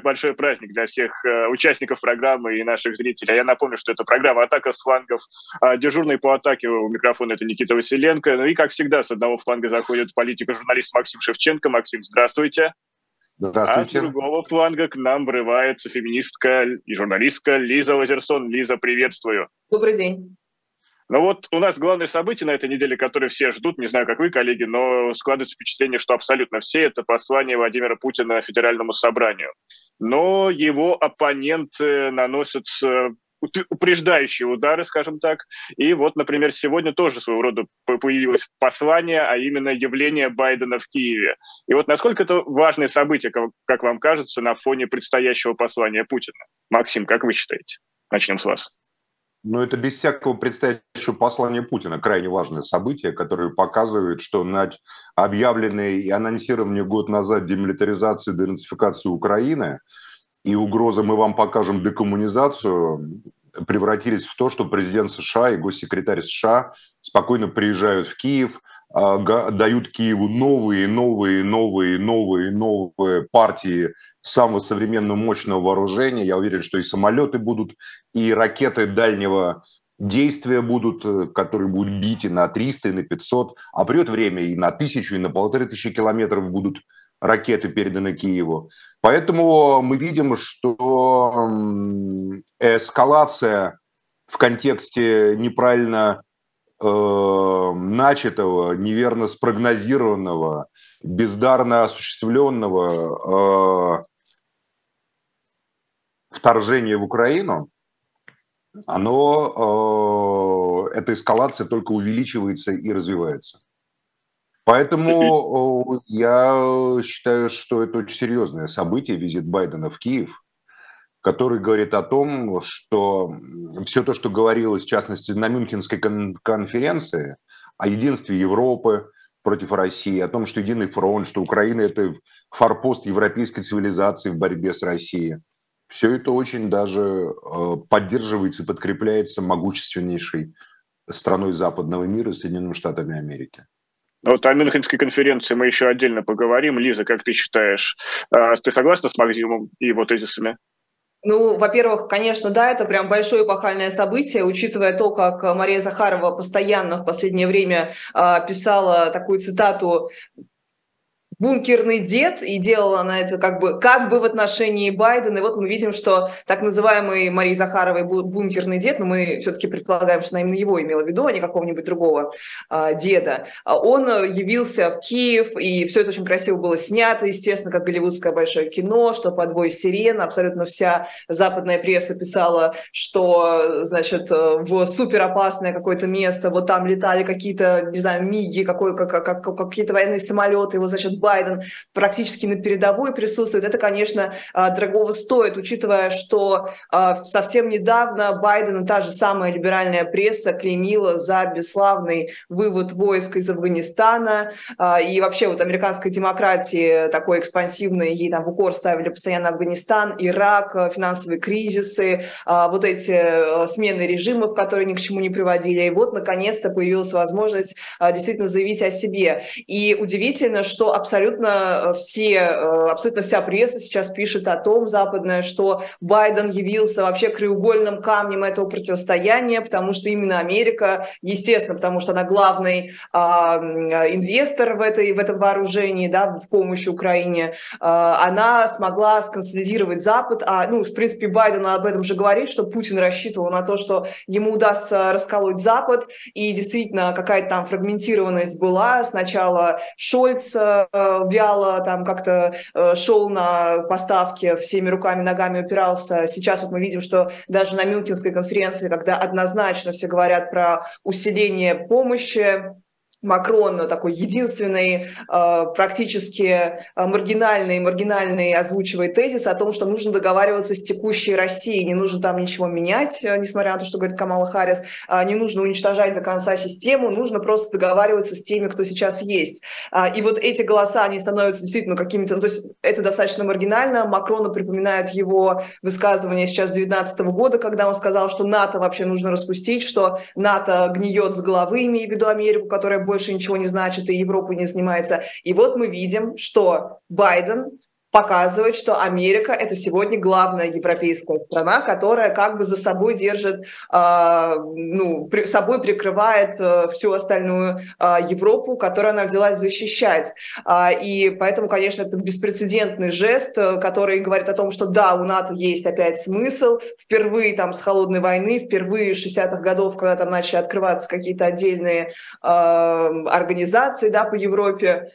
большой праздник для всех э, участников программы и наших зрителей. Я напомню, что это программа «Атака с флангов». А дежурный по атаке у микрофона это Никита Василенко. Ну и, как всегда, с одного фланга заходит политик и журналист Максим Шевченко. Максим, здравствуйте. Здравствуйте. А с другого фланга к нам врывается феминистка и журналистка Лиза Лазерсон. Лиза, приветствую. Добрый день. Ну вот у нас главное событие на этой неделе, которое все ждут, не знаю, как вы, коллеги, но складывается впечатление, что абсолютно все это послание Владимира Путина Федеральному собранию. Но его оппоненты наносят э, упреждающие удары, скажем так. И вот, например, сегодня тоже своего рода появилось послание, а именно явление Байдена в Киеве. И вот насколько это важное событие, как вам кажется, на фоне предстоящего послания Путина? Максим, как вы считаете? Начнем с вас. Но это без всякого предстоящего послания Путина. Крайне важное событие, которое показывает, что на объявленной и анонсированной год назад демилитаризации, денацификации Украины и угроза «мы вам покажем декоммунизацию» превратились в то, что президент США и госсекретарь США спокойно приезжают в Киев – дают Киеву новые, новые, новые, новые, новые партии самого современного мощного вооружения. Я уверен, что и самолеты будут, и ракеты дальнего действия будут, э, которые будут бить и на 300, и на 500, а придет время и на тысячу, и на полторы тысячи километров будут ракеты переданы Киеву. Поэтому мы видим, что эскалация в контексте неправильно э, начатого, неверно спрогнозированного, бездарно осуществленного э, вторжения в Украину, оно, э, эта эскалация только увеличивается и развивается. Поэтому э, я считаю, что это очень серьезное событие, визит Байдена в Киев который говорит о том, что все то, что говорилось, в частности, на Мюнхенской кон- конференции, о единстве Европы против России, о том, что единый фронт, что Украина – это форпост европейской цивилизации в борьбе с Россией. Все это очень даже э, поддерживается и подкрепляется могущественнейшей страной западного мира, Соединенными Штатами Америки. Вот о Мюнхенской конференции мы еще отдельно поговорим. Лиза, как ты считаешь, э, ты согласна с Максимом и его тезисами? Ну, во-первых, конечно, да, это прям большое эпохальное событие, учитывая то, как Мария Захарова постоянно в последнее время э, писала такую цитату бункерный дед, и делала она это как бы, как бы в отношении Байдена. И вот мы видим, что так называемый Марии Захаровой бункерный дед, но мы все-таки предполагаем, что она именно его имела в виду, а не какого-нибудь другого а, деда. А он явился в Киев, и все это очень красиво было снято, естественно, как голливудское большое кино, что подвой сирен, абсолютно вся западная пресса писала, что, значит, в суперопасное какое-то место, вот там летали какие-то, не знаю, миги, какой, как, как, какие-то военные самолеты, его, значит, Байден практически на передовой присутствует, это, конечно, а, дорогого стоит, учитывая, что а, совсем недавно Байден и та же самая либеральная пресса клеймила за бесславный вывод войск из Афганистана, а, и вообще вот американской демократии такой экспансивной, ей там в укор ставили постоянно Афганистан, Ирак, финансовые кризисы, вот эти смены режимов, которые ни к чему не приводили. И вот, наконец-то, появилась возможность действительно заявить о себе. И удивительно, что абсолютно абсолютно э, все, э, абсолютно вся пресса сейчас пишет о том, западная, что Байден явился вообще краеугольным камнем этого противостояния, потому что именно Америка, естественно, потому что она главный а, инвестор в, этой, в этом вооружении, да, в помощи Украине, а, она смогла сконсолидировать Запад, а, ну, в принципе, Байден об этом же говорит, что Путин рассчитывал на то, что ему удастся расколоть Запад, и действительно какая-то там фрагментированность была. Сначала Шольц э, вяло там как-то э, шел на поставки, всеми руками, ногами упирался. Сейчас вот мы видим, что даже на Мюнхенской конференции, когда однозначно все говорят про усиление помощи, Макрон такой единственный, э, практически э, маргинальный, маргинальный озвучивает тезис о том, что нужно договариваться с текущей Россией, не нужно там ничего менять, э, несмотря на то, что говорит Камала Харрис, не нужно уничтожать до конца систему, нужно просто договариваться с теми, кто сейчас есть. И вот эти голоса, они становятся действительно какими-то, ну, то есть это достаточно маргинально. Макрону припоминают его высказывание сейчас 2019 года, когда он сказал, что НАТО вообще нужно распустить, что НАТО гниет с головы, имея в виду Америку, которая больше ничего не значит и Европу не занимается. И вот мы видим, что Байден показывать, что Америка это сегодня главная европейская страна, которая как бы за собой держит, э, ну, собой прикрывает э, всю остальную э, Европу, которую она взялась защищать. Э, и поэтому, конечно, это беспрецедентный жест, э, который говорит о том, что да, у НАТО есть опять смысл. Впервые там с холодной войны, впервые с 60-х годов, когда там начали открываться какие-то отдельные организации да, по Европе,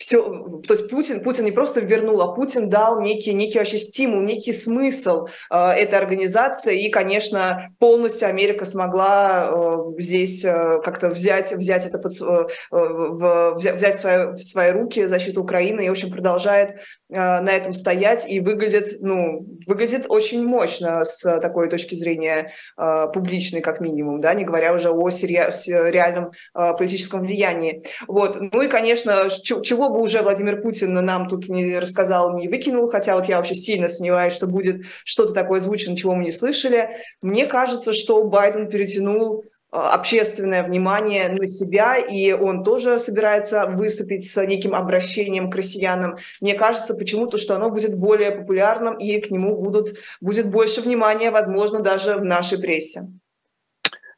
все, то есть Путин, Путин не просто вернул, а Путин дал некий, некий вообще стимул, некий смысл э, этой организации, и, конечно, полностью Америка смогла э, здесь э, как-то взять, взять это под, э, в, взять, взять в свои, в свои руки защиту Украины, и, в общем, продолжает э, на этом стоять, и выглядит, ну, выглядит очень мощно с такой точки зрения э, публичной, как минимум, да, не говоря уже о сери- реальном э, политическом влиянии. Вот. Ну и, конечно, чего бы уже Владимир Путин нам тут не рассказал, не выкинул, хотя вот я вообще сильно сомневаюсь, что будет что-то такое звучно, чего мы не слышали. Мне кажется, что Байден перетянул а, общественное внимание на себя, и он тоже собирается выступить с неким обращением к россиянам. Мне кажется почему-то, что оно будет более популярным, и к нему будут, будет больше внимания, возможно, даже в нашей прессе.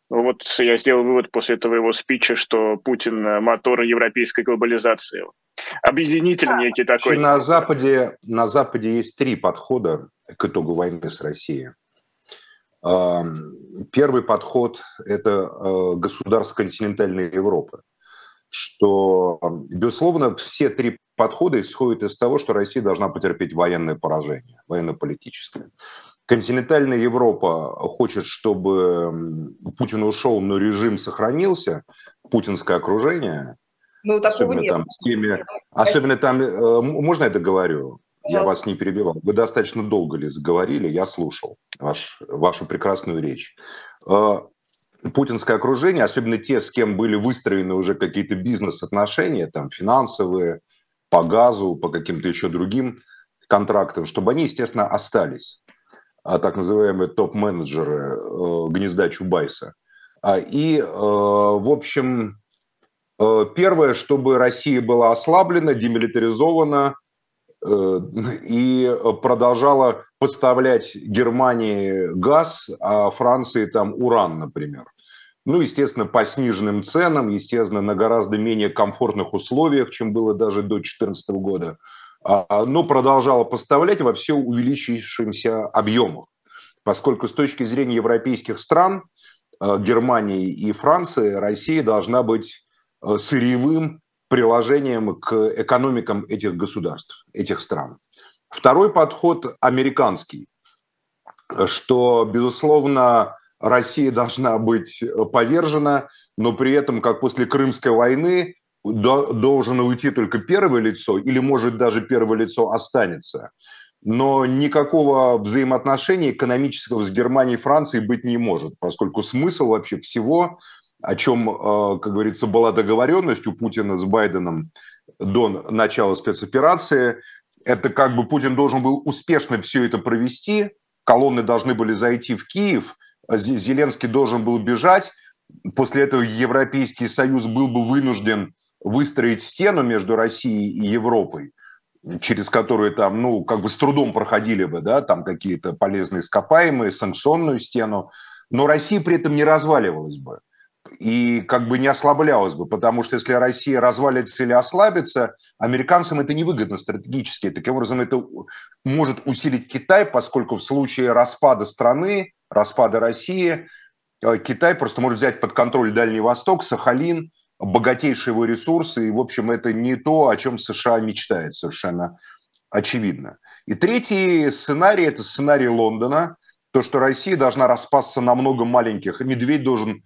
Ну вот я сделал вывод после этого его спича, что Путин – мотор европейской глобализации. Объединитель да. некий такой. На Западе, на Западе есть три подхода к итогу войны с Россией. Первый подход – это э, государство континентальной Европы, что, безусловно, все три подхода исходят из того, что Россия должна потерпеть военное поражение, военно-политическое. Континентальная Европа хочет, чтобы Путин ушел, но режим сохранился, путинское окружение. Ну, такого особенно нет. Там, с теми, особенно там, э, можно я договорю? Я вас не перебивал. Вы достаточно долго ли заговорили, я слушал ваш, вашу прекрасную речь. Э, путинское окружение, особенно те, с кем были выстроены уже какие-то бизнес-отношения, там, финансовые, по газу, по каким-то еще другим контрактам, чтобы они, естественно, остались а так называемые топ-менеджеры э, гнезда Чубайса. А, и, э, в общем, первое, чтобы Россия была ослаблена, демилитаризована и продолжала поставлять Германии газ, а Франции там уран, например. Ну, естественно, по сниженным ценам, естественно, на гораздо менее комфортных условиях, чем было даже до 2014 года. А, но продолжала поставлять во все увеличившимся объемах. Поскольку с точки зрения европейских стран, э, Германии и Франции, Россия должна быть э, сырьевым приложением к экономикам этих государств, этих стран. Второй подход американский, что, безусловно, Россия должна быть повержена, но при этом, как после Крымской войны, должен уйти только первое лицо, или, может, даже первое лицо останется. Но никакого взаимоотношения экономического с Германией и Францией быть не может, поскольку смысл вообще всего, о чем, э, как говорится, была договоренность у Путина с Байденом до начала спецоперации, это как бы Путин должен был успешно все это провести, колонны должны были зайти в Киев, Зеленский должен был бежать, после этого Европейский Союз был бы вынужден выстроить стену между Россией и Европой, через которую там, ну, как бы с трудом проходили бы, да, там какие-то полезные ископаемые, санкционную стену, но Россия при этом не разваливалась бы и как бы не ослаблялась бы, потому что если Россия развалится или ослабится, американцам это невыгодно стратегически. Таким образом, это может усилить Китай, поскольку в случае распада страны, распада России, э, Китай просто может взять под контроль Дальний Восток, Сахалин, богатейшие его ресурсы, и, в общем, это не то, о чем США мечтает совершенно очевидно. И третий сценарий – это сценарий Лондона, то, что Россия должна распасться на много маленьких, медведь должен,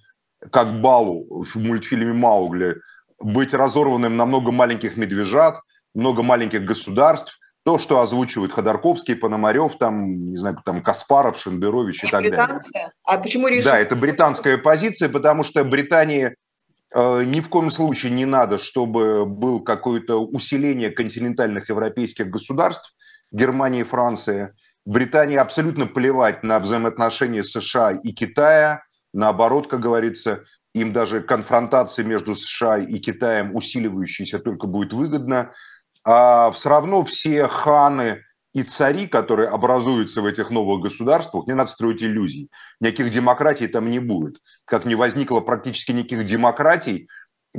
как Балу в мультфильме «Маугли», быть разорванным на много маленьких медвежат, много маленьких государств, то, что озвучивают Ходорковский, Пономарев, там, не знаю, там Каспаров, Шендерович и, и так британцы? далее. А почему решили? Да, это британская позиция, потому что Британия Э, ни в коем случае не надо, чтобы был какое-то усиление континентальных европейских государств, Германии и Франции. Британии абсолютно плевать на взаимоотношения США и Китая. Наоборот, как говорится, им даже конфронтация между США и Китаем усиливающаяся только будет выгодна. а все равно все ханы и цари, которые образуются в этих новых государствах, не надо строить иллюзий. Никаких демократий там не будет. Как не возникло практически никаких демократий,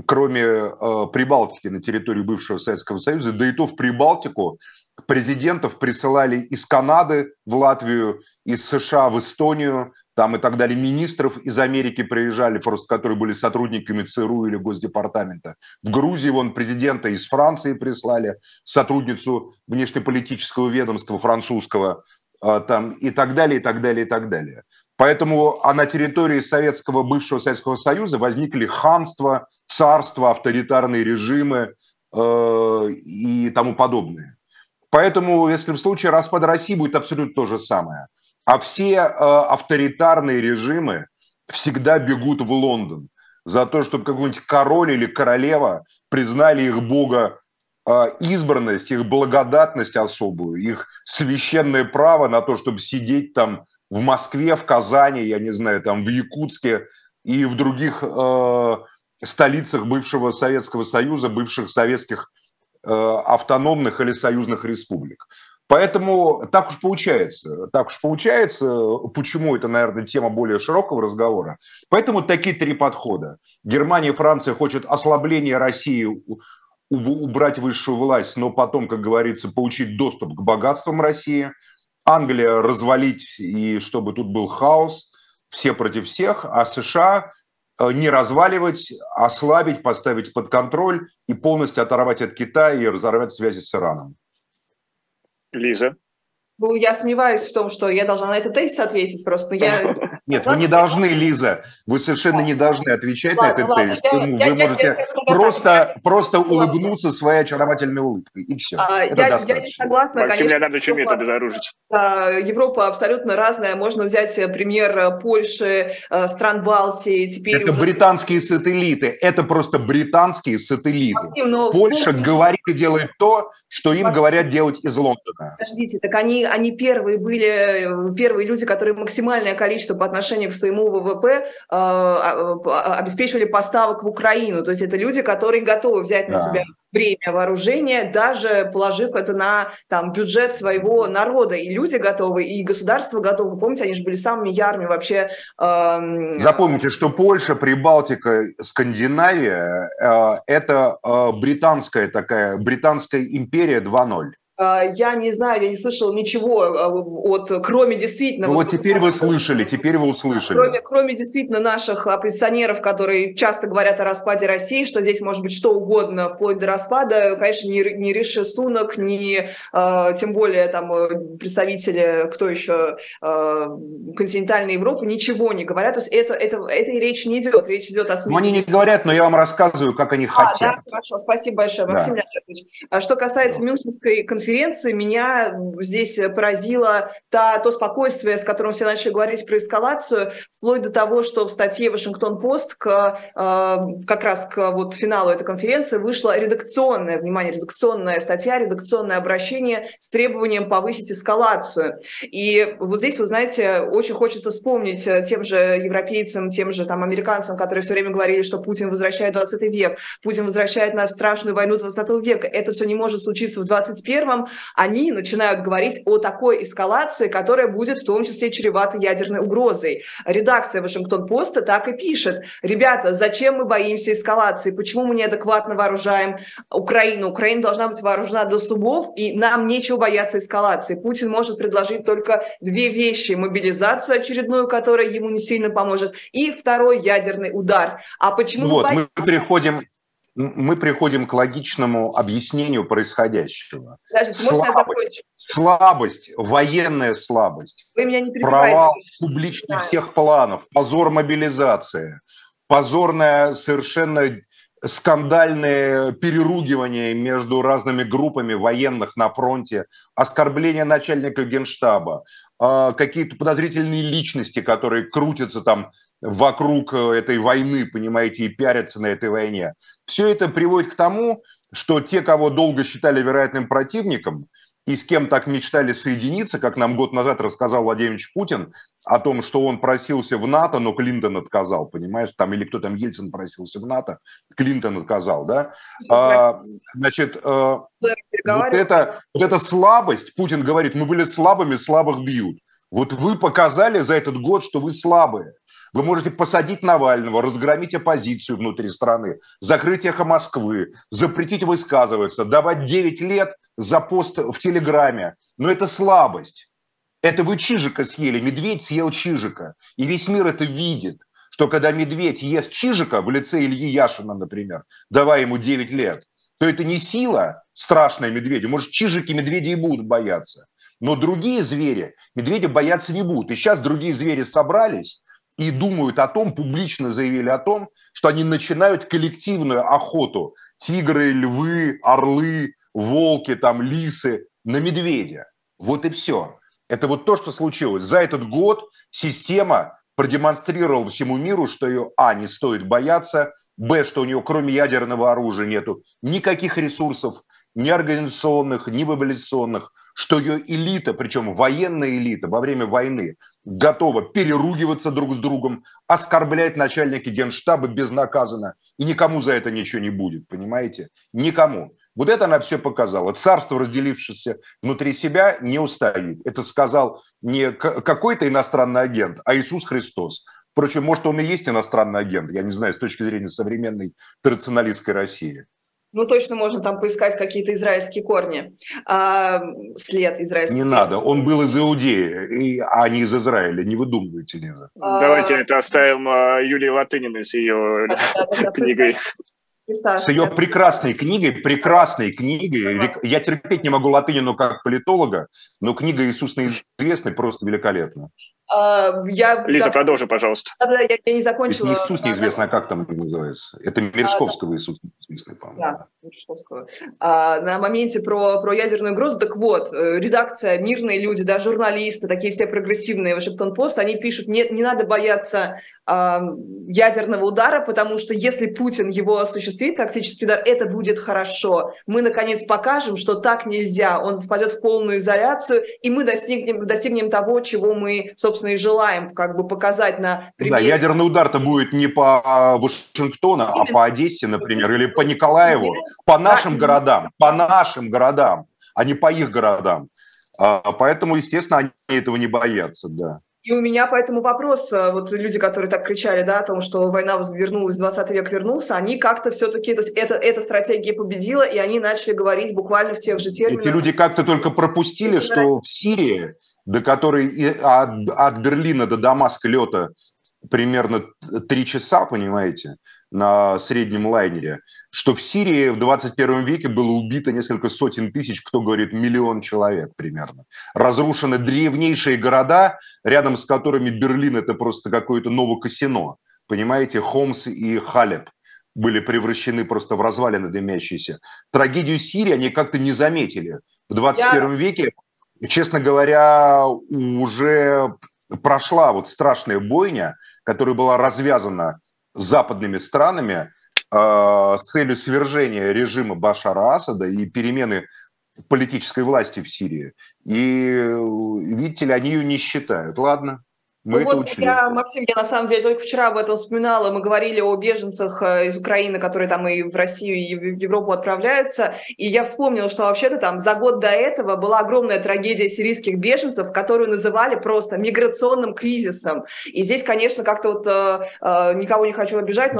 кроме э, Прибалтики на территории бывшего Советского Союза, да и то в Прибалтику президентов присылали из Канады в Латвию, из США в Эстонию, там и так далее, министров из Америки приезжали, просто которые были сотрудниками ЦРУ или Госдепартамента. В Грузии вон президента из Франции прислали, сотрудницу внешнеполитического ведомства французского, а, там, и так далее, и так далее, и так далее. Поэтому а на территории Советского, бывшего Советского Союза возникли ханства, царства, авторитарные режимы э, и тому подобное. Поэтому, если в случае распада России будет абсолютно то же самое. А все э, авторитарные режимы всегда бегут в Лондон за то, чтобы какой-нибудь король или королева признали их бога э, избранность, их благодатность особую, их священное право на то, чтобы сидеть там в Москве, в Казани, я не знаю, там в Якутске и в других э, столицах бывшего Советского Союза, бывших советских э, автономных или союзных республик. Поэтому так уж получается. Так уж получается. Почему это, наверное, тема более широкого разговора. Поэтому такие три подхода. Германия и Франция хочет ослабления России, убрать высшую власть, но потом, как говорится, получить доступ к богатствам России – Англия развалить, и чтобы тут был хаос, все против всех, а США э, не разваливать, ослабить, поставить под контроль и полностью оторвать от Китая и разорвать связи с Ираном. Лиза? Ну, я сомневаюсь в том, что я должна на этот тезис ответить просто. Я Нет, вы не должны, Лиза. Вы совершенно не должны отвечать на этот тезис. Вы можете просто, просто улыбнуться своей очаровательной улыбкой. И все. А, я, я не согласна, Максим конечно. Леонидович умеет обезоружить. Европа абсолютно разная. Можно взять э, пример э, Польши, э, стран Балтии. Теперь это уже... британские сателлиты. Это просто британские сателлиты. Максим, но Польша говорит и делает то, что им говорят делать из Лондона. Подождите, так они, они первые были, первые люди, которые максимальное количество по отношению к своему ВВП э, а, а, обеспечивали поставок в Украину. То есть это люди, которые готовы взять на себя бремя вооружения, даже положив это на там, бюджет своего народа. И люди готовы, и государство готово. Помните, они же были самыми ярыми вообще. Э... Запомните, что Польша, Прибалтика, Скандинавия э, – это э, британская такая, британская империя 2.0. А, я не знаю, я не слышал ничего а, от, кроме действительно... Ну вот, вот теперь вы слышали, теперь вы услышали. Кроме, кроме действительно наших оппозиционеров, которые часто говорят о распаде России, что здесь может быть что угодно, вплоть до распада, конечно, ни, ни Риши Сунок, ни э, тем более там представители, кто еще, э, континентальной Европы, ничего не говорят. То есть это, это, этой речи не идет, речь идет о СМИ. Ну, они не говорят, но я вам рассказываю, как они а, хотят. Да, хорошо, спасибо большое, Максим да. Леонидович. Что касается да. Мюнхенской конференции, конференции меня здесь поразило та, то спокойствие, с которым все начали говорить про эскалацию, вплоть до того, что в статье Вашингтон-Пост к, э, как раз к вот финалу этой конференции вышла редакционная, внимание, редакционная статья, редакционное обращение с требованием повысить эскалацию. И вот здесь, вы знаете, очень хочется вспомнить тем же европейцам, тем же там американцам, которые все время говорили, что Путин возвращает 20 век, Путин возвращает нас в страшную войну 20 века. Это все не может случиться в 21 целом они начинают говорить о такой эскалации, которая будет в том числе чревата ядерной угрозой. Редакция Вашингтон-Поста так и пишет. Ребята, зачем мы боимся эскалации? Почему мы неадекватно вооружаем Украину? Украина должна быть вооружена до зубов, и нам нечего бояться эскалации. Путин может предложить только две вещи. Мобилизацию очередную, которая ему не сильно поможет, и второй ядерный удар. А почему вот, мы, мы переходим мы приходим к логичному объяснению происходящего. Подождите, слабость, слабость, военная слабость, Вы меня не провал публичных да. всех планов, позор мобилизации, позорное совершенно скандальные переругивания между разными группами военных на фронте, оскорбление начальника генштаба, какие-то подозрительные личности, которые крутятся там вокруг э, этой войны, понимаете, и пиарятся на этой войне. Все это приводит к тому, что те, кого долго считали вероятным противником, и с кем так мечтали соединиться, как нам год назад рассказал Владимир Путин о том, что он просился в НАТО, но Клинтон отказал, понимаешь, там или кто там, Ельцин просился в НАТО, Клинтон отказал, да? А, значит, а, вот, это, вот эта слабость, Путин говорит, мы были слабыми, слабых бьют. Вот вы показали за этот год, что вы слабые. Вы можете посадить Навального, разгромить оппозицию внутри страны, закрыть эхо Москвы, запретить высказываться, давать 9 лет за пост в Телеграме. Но это слабость. Это вы Чижика съели, медведь съел Чижика. И весь мир это видит, что когда медведь ест Чижика в лице Ильи Яшина, например, давая ему 9 лет, то это не сила страшная медведю. Может, Чижики медведи и будут бояться. Но другие звери медведя бояться не будут. И сейчас другие звери собрались и думают о том, публично заявили о том, что они начинают коллективную охоту. Тигры, львы, орлы, волки, там, лисы на медведя. Вот и все. Это вот то, что случилось. За этот год система продемонстрировала всему миру, что ее, а, не стоит бояться, б, что у нее кроме ядерного оружия нету никаких ресурсов, ни организационных, ни мобилизационных, что ее элита, причем военная элита во время войны, готова переругиваться друг с другом, оскорблять начальники генштаба безнаказанно, и никому за это ничего не будет, понимаете? Никому. Вот это она все показала. Царство, разделившееся внутри себя, не устоит. Это сказал не какой-то иностранный агент, а Иисус Христос. Впрочем, может, он и есть иностранный агент, я не знаю, с точки зрения современной традиционалистской России ну, точно можно там поискать какие-то израильские корни, а, след израильский. Не след. надо, он был из Иудеи, а не из Израиля, не выдумывайте, Лиза. А... Давайте это оставим а, Юлии Латыниной с ее книгой. С ее прекрасной книгой, прекрасной книгой. Я терпеть не могу Латынину как политолога, но книга Иисус неизвестный просто великолепна. А, я, Лиза, да, продолжи, пожалуйста. Да, да, я, я не закончила. Иисус неизвестно, а как там это называется? Это Мережковского а, Иисус неизвестный, по-моему. Да, Мережковского. А, на моменте про, про ядерную угрозу, так вот, э, редакция, мирные люди, да, журналисты, такие все прогрессивные, Вашингтон-Пост, они пишут, не, не надо бояться а, ядерного удара, потому что если Путин его осуществит, тактический удар, это будет хорошо. Мы, наконец, покажем, что так нельзя. Он впадет в полную изоляцию, и мы достигнем, достигнем того, чего мы, собственно, собственно, и желаем как бы показать на примере. Да, ядерный удар-то будет не по Вашингтону, а по Одессе, например, или по Николаеву, по нашим да, городам, по нашим городам, а не по их городам. А, поэтому, естественно, они этого не боятся, да. И у меня поэтому вопрос, вот люди, которые так кричали, да, о том, что война вернулась, 20 век вернулся, они как-то все-таки, то есть это, эта стратегия победила, и они начали говорить буквально в тех же терминах. Эти люди как-то только пропустили, что в Сирии до которой от, от Берлина до Дамаска лета примерно три часа, понимаете, на среднем лайнере, что в Сирии в 21 веке было убито несколько сотен тысяч, кто говорит, миллион человек примерно. Разрушены древнейшие города, рядом с которыми Берлин – это просто какое-то новокасино. Понимаете, Хомс и Халеб были превращены просто в развалины дымящиеся. Трагедию Сирии они как-то не заметили. В 21 Я... веке честно говоря, уже прошла вот страшная бойня, которая была развязана западными странами э, с целью свержения режима Башара Асада и перемены политической власти в Сирии. И, видите ли, они ее не считают. Ладно, мы ну вот я, Максим, я на самом деле только вчера об этом вспоминала. Мы говорили о беженцах э, из Украины, которые там и в Россию, и в Европу отправляются. И я вспомнила, что вообще-то там за год до этого была огромная трагедия сирийских беженцев, которую называли просто миграционным кризисом. И здесь, конечно, как-то вот э, э никого не хочу обижать. Но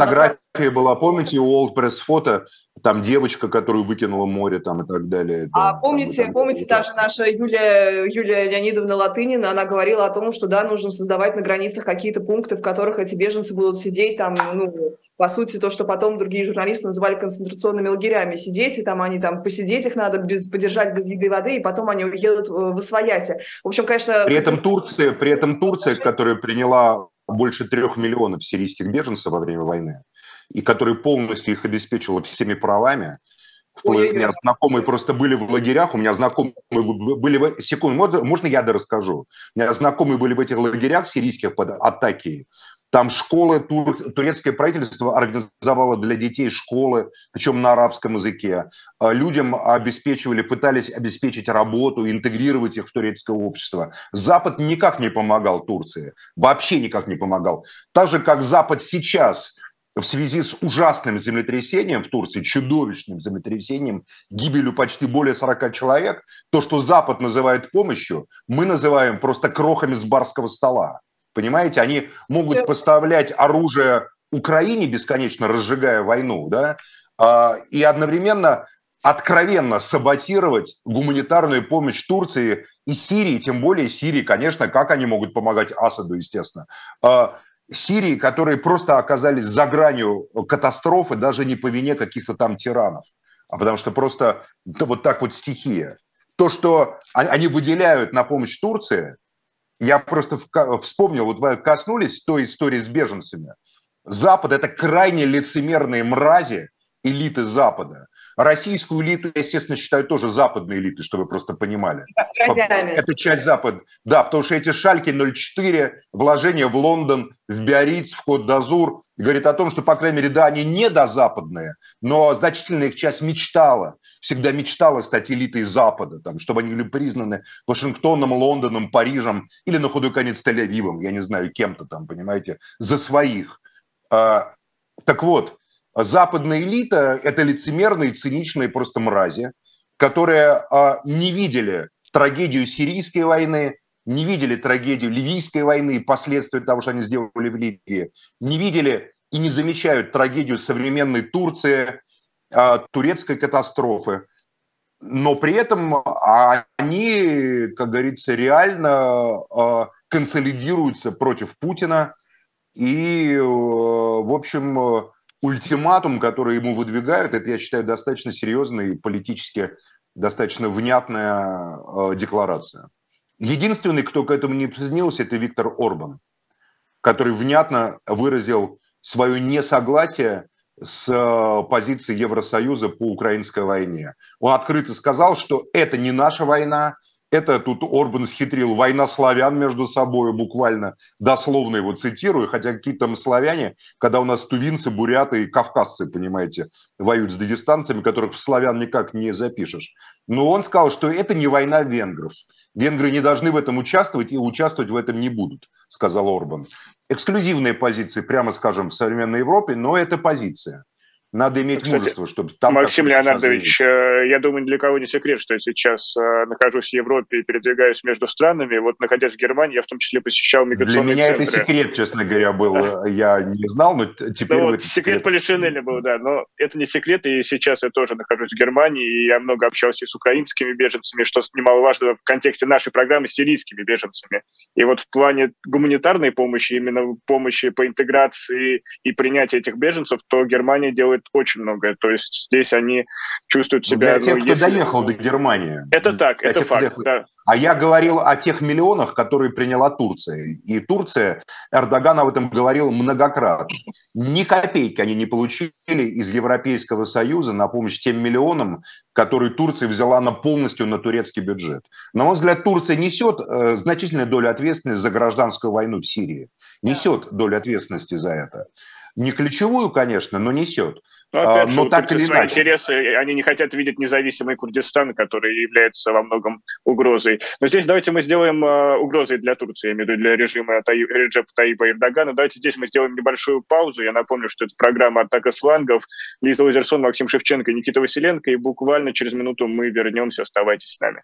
Фотография была, помните, у Old Press фото там девочка, которую выкинула море там и так далее. А да, помните, там, помните там, даже наша Юлия, Юлия Леонидовна Латынина, она говорила о том, что да, нужно создавать на границах какие-то пункты, в которых эти беженцы будут сидеть там, ну, по сути, то, что потом другие журналисты называли концентрационными лагерями, сидеть, и там они там посидеть их надо, без, подержать без еды и воды, и потом они уедут в Освояси. В общем, конечно... При этом Турция, при этом Турция, которая приняла больше трех миллионов сирийских беженцев во время войны, и который полностью их обеспечивал всеми правами. Ой, у меня знакомые просто были в лагерях, у меня знакомые были... В... Секунду, можно я да расскажу? У меня знакомые были в этих лагерях сирийских под атаки, Там школы, тур, турецкое правительство организовало для детей школы, причем на арабском языке. А людям обеспечивали, пытались обеспечить работу, интегрировать их в турецкое общество. Запад никак не помогал Турции, вообще никак не помогал. Так же, как Запад сейчас в связи с ужасным землетрясением в Турции, чудовищным землетрясением, гибелью почти более 40 человек, то, что Запад называет помощью, мы называем просто крохами с барского стола. Понимаете, они могут поставлять оружие Украине бесконечно, разжигая войну, да, а, и одновременно откровенно саботировать гуманитарную помощь Турции и Сирии, тем более Сирии, конечно, как они могут помогать Асаду, естественно. А, Сирии, которые просто оказались за гранью катастрофы, даже не по вине каких-то там тиранов, а потому что просто вот так вот стихия. То, что они выделяют на помощь Турции, я просто вспомнил, вот вы коснулись той истории с беженцами. Запад – это крайне лицемерные мрази элиты Запада. Российскую элиту, я, естественно, считаю тоже западной элитой, чтобы вы просто понимали. Это часть Запада. Да, потому что эти шальки 04, вложения в Лондон, в Биарриц, в Кот-Дазур, говорит о том, что, по крайней мере, да, они не дозападные, но значительная их часть мечтала всегда мечтала стать элитой Запада, там, чтобы они были признаны Вашингтоном, Лондоном, Парижем или на худой конец Тель-Авивом, я не знаю, кем-то там, понимаете, за своих. А, так вот, западная элита – это лицемерные, циничные просто мрази, которые а, не видели трагедию сирийской войны, не видели трагедию ливийской войны и последствия того, что они сделали в Ливии, не видели и не замечают трагедию современной Турции, а, турецкой катастрофы. Но при этом они, как говорится, реально а, консолидируются против Путина. И, э, в общем, ультиматум, который ему выдвигают, это, я считаю, достаточно серьезная и политически достаточно внятная э, декларация. Единственный, кто к этому не присоединился, это Виктор Орбан, который внятно выразил свое несогласие с э, позиции Евросоюза по украинской войне. Он открыто сказал, что это не наша война, это тут Орбан схитрил война славян между собой, буквально дословно его цитирую, хотя какие-то там славяне, когда у нас тувинцы, буряты и кавказцы, понимаете, воюют с дагестанцами, которых в славян никак не запишешь. Но он сказал, что это не война венгров. Венгры не должны в этом участвовать и участвовать в этом не будут, сказал Орбан эксклюзивные позиции, прямо скажем, в современной Европе, но это позиция. Надо иметь Кстати, мужество, чтобы там... Максим Леонардович, э, я думаю, ни для кого не секрет, что я сейчас э, нахожусь в Европе и передвигаюсь между странами. Вот, находясь в Германии, я в том числе посещал миграционные Для меня центры. это секрет, честно говоря, был. Я не знал, но теперь... Ну, вот секрет, секрет Полишинеля был, да. Но это не секрет, и сейчас я тоже нахожусь в Германии, и я много общался с украинскими беженцами, что немаловажно в контексте нашей программы с сирийскими беженцами. И вот в плане гуманитарной помощи, именно помощи по интеграции и принятию этих беженцев, то Германия делает очень многое. То есть здесь они чувствуют себя... Для тех, ну, кто если... доехал до Германии. Это так, это факт, доехал... да. А я говорил о тех миллионах, которые приняла Турция. И Турция, Эрдоган об этом говорил многократно. Ни копейки они не получили из Европейского Союза на помощь тем миллионам, которые Турция взяла на полностью на турецкий бюджет. На мой взгляд, Турция несет э, значительную долю ответственности за гражданскую войну в Сирии. Несет долю ответственности за это. Не ключевую, конечно, но несет. Но, опять а, же, но так или иначе. интересы, они не хотят видеть независимый Курдистан, который является во многом угрозой. Но здесь давайте мы сделаем uh, угрозой для Турции, я имею в виду для режима Таи, Реджепа Таиба Эрдогана. Давайте здесь мы сделаем небольшую паузу. Я напомню, что это программа «Атака слангов». Лиза Лазерсон, Максим Шевченко, Никита Василенко. И буквально через минуту мы вернемся. Оставайтесь с нами.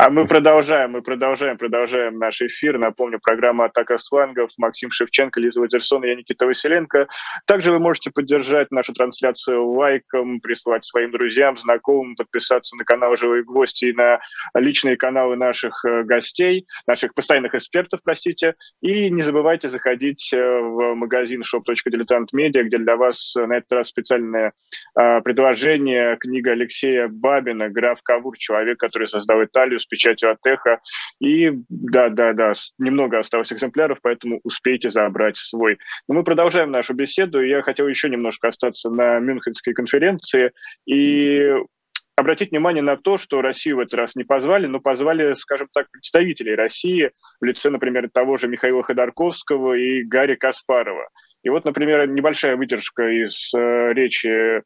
А мы продолжаем, мы продолжаем, продолжаем наш эфир. Напомню, программа «Атака с флангов». Максим Шевченко, Лиза Вадерсон и я, Никита Василенко. Также вы можете поддержать нашу трансляцию лайком, прислать своим друзьям, знакомым, подписаться на канал «Живые гости» и на личные каналы наших э, гостей, наших постоянных экспертов, простите. И не забывайте заходить э, в магазин shop.diletant.media, где для вас на этот раз специальное э, предложение, книга Алексея Бабина «Граф Кавур. Человек, который создал Италию» печатью от эхо. И да, да, да, немного осталось экземпляров, поэтому успейте забрать свой. Но мы продолжаем нашу беседу. Я хотел еще немножко остаться на Мюнхенской конференции и обратить внимание на то, что Россию в этот раз не позвали, но позвали, скажем так, представителей России в лице, например, того же Михаила Ходорковского и Гарри Каспарова. И вот, например, небольшая выдержка из э, речи э,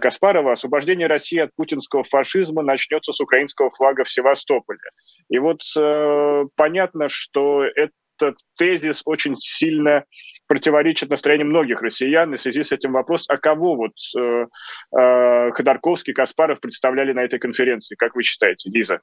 Каспарова. «Освобождение России от путинского фашизма начнется с украинского флага в Севастополе». И вот э, понятно, что этот тезис очень сильно противоречит настроению многих россиян. И в связи с этим вопрос, а кого вот э, э, Ходорковский, Каспаров представляли на этой конференции? Как вы считаете, Лиза?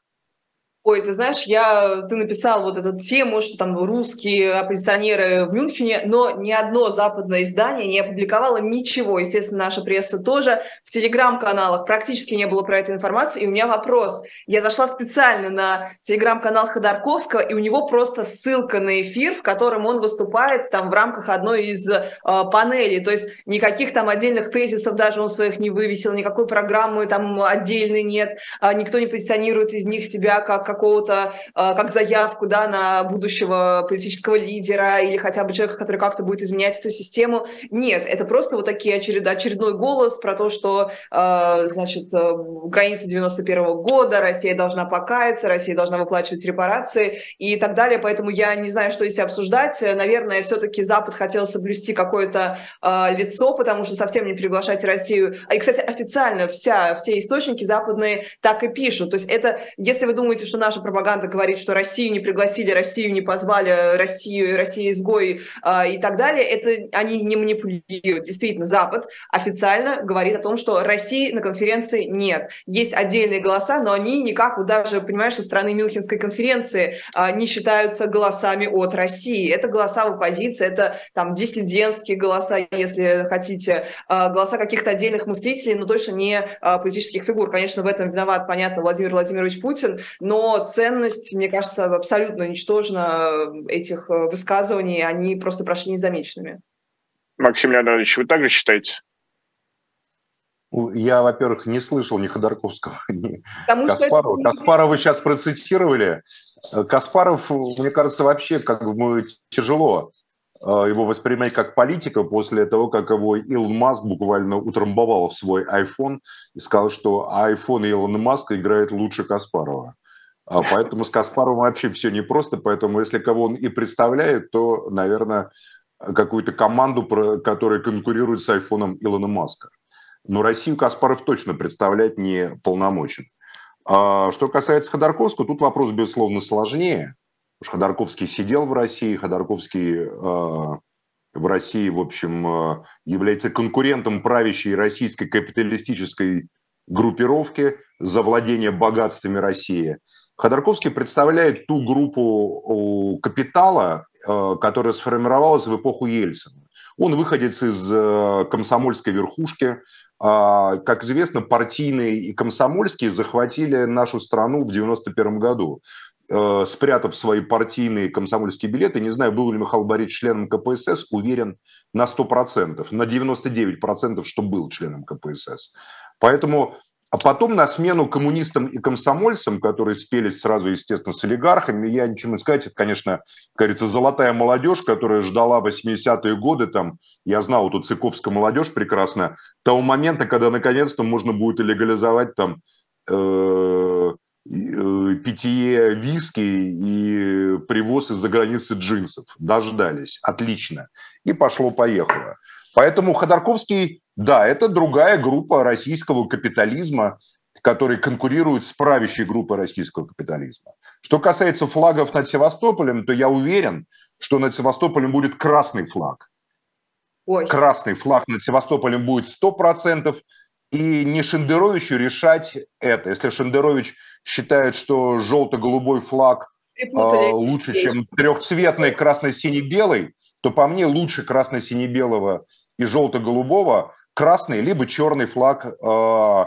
Ой, ты знаешь, я, ты написал вот эту тему, что там русские оппозиционеры в Мюнхене, но ни одно западное издание не опубликовало ничего. Естественно, наша пресса тоже. В телеграм-каналах практически не было про эту информацию. И у меня вопрос. Я зашла специально на телеграм-канал Ходорковского, и у него просто ссылка на эфир, в котором он выступает там в рамках одной из э, панелей. То есть никаких там отдельных тезисов даже он своих не вывесил, никакой программы там отдельной нет. Э, никто не позиционирует из них себя как какого-то, а, как заявку да, на будущего политического лидера или хотя бы человека, который как-то будет изменять эту систему. Нет, это просто вот такие очеред... очередной голос про то, что, а, значит, э, украинцы 91 -го года, Россия должна покаяться, Россия должна выплачивать репарации и так далее. Поэтому я не знаю, что здесь обсуждать. Наверное, все-таки Запад хотел соблюсти какое-то э, лицо, потому что совсем не приглашать Россию. И, кстати, официально вся, все источники западные так и пишут. То есть это, если вы думаете, что наша пропаганда говорит, что Россию не пригласили, Россию не позвали, Россию, Россия изгой э, и так далее, это они не манипулируют. Действительно, Запад официально говорит о том, что России на конференции нет. Есть отдельные голоса, но они никак, вот даже, понимаешь, со стороны Мюнхенской конференции э, не считаются голосами от России. Это голоса в оппозиции, это там диссидентские голоса, если хотите, э, голоса каких-то отдельных мыслителей, но точно не э, политических фигур. Конечно, в этом виноват, понятно, Владимир Владимирович Путин, но ценность, мне кажется, абсолютно ничтожна э, этих э, высказываний, они просто прошли незамеченными. Максим Леонидович, вы также считаете? Я, во-первых, не слышал ни Ходорковского, ни Потому Каспарова. Это... Каспарова сейчас процитировали. Э, Каспаров, мне кажется, вообще как бы тяжело его воспринимать как политика после того, как его Илон Маск буквально утрамбовал в свой iPhone и сказал, что iPhone Илона Маска играет лучше Каспарова. А поэтому с Каспаровым вообще все непросто, поэтому если кого он и представляет, то, наверное, какую-то команду, которая конкурирует с айфоном Илона Маска. Но Россию Каспаров точно представлять не полномочен. А что касается Ходорковского, тут вопрос, безусловно, сложнее. Ходорковский сидел в России, Ходорковский э, в России, в общем, э, является конкурентом правящей российской капиталистической группировки за владение богатствами России – Ходорковский представляет ту группу капитала, э, которая сформировалась в эпоху Ельцина. Он выходец из э, комсомольской верхушки. А, как известно, партийные и комсомольские захватили нашу страну в 1991 году э, спрятав свои партийные комсомольские билеты. Не знаю, был ли Михаил Борисович членом КПСС, уверен на 100%, на 99%, что был членом КПСС. Поэтому а потом на смену коммунистам и комсомольцам, которые спелись сразу, естественно, с олигархами, я ничего не сказать, это, конечно, кажется, золотая молодежь, которая ждала 80-е годы, там, я знал эту цыковскую молодежь прекрасно, того момента, когда наконец-то можно будет легализовать там э, э, питье виски и привоз из-за границы джинсов. Дождались. Отлично. И пошло-поехало. Поэтому Ходорковский, да, это другая группа российского капитализма, который конкурирует с правящей группой российского капитализма. Что касается флагов над Севастополем, то я уверен, что над Севастополем будет красный флаг. Ой. Красный флаг над Севастополем будет 100%, и не Шендеровичу решать это. Если Шендерович считает, что желто-голубой флаг э, лучше, чем трехцветный красно-синий-белый, то по мне лучше красно-сине-белого и желто-голубого красный либо черный флаг э,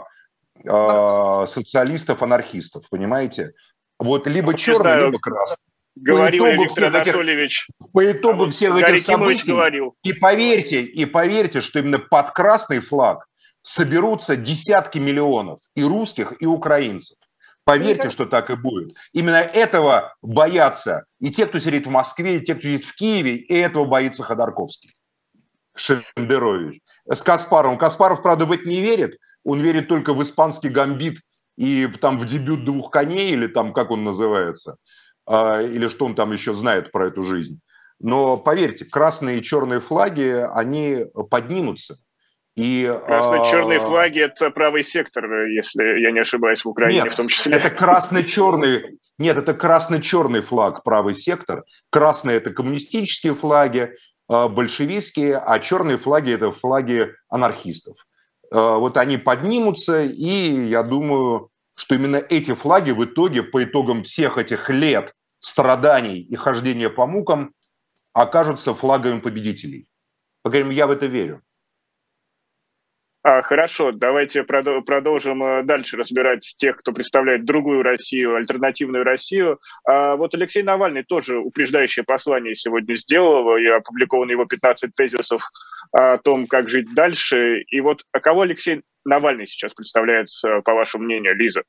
э, социалистов-анархистов, понимаете? Вот либо ну, черный, знаю, либо красный. Говорил по Виктор Анатольевич. Этих, по итогу а всех этих событий. Говорил. И поверьте, и поверьте, что именно под красный флаг соберутся десятки миллионов и русских, и украинцев. Поверьте, что так и будет. Именно этого боятся и те, кто сидит в Москве, и те, кто сидит в Киеве, и этого боится Ходорковский. Шендерович. С Каспаром. Каспаров, правда, в это не верит. Он верит только в испанский гамбит и там в дебют двух коней, или там, как он называется, а, или что он там еще знает про эту жизнь. Но поверьте, красные и черные флаги, они поднимутся. И, Красно-черные а... флаги – это правый сектор, если я не ошибаюсь, в Украине Нет, в том числе. это красно-черный, нет, это красно-черный флаг, правый сектор. Красные – это коммунистические флаги, большевистские, а черные флаги – это флаги анархистов. А, вот они поднимутся, и я думаю, что именно эти флаги в итоге, по итогам всех этих лет страданий и хождения по мукам, окажутся флагами победителей. По крайней мере, я в это верю. А, хорошо, давайте продолжим э, дальше разбирать тех, кто представляет другую Россию, альтернативную Россию. А, вот Алексей Навальный тоже упреждающее послание сегодня сделал, и опубликовано его 15 тезисов о том, как жить дальше. И вот а кого Алексей Навальный сейчас представляет, э, по вашему мнению, Лиза?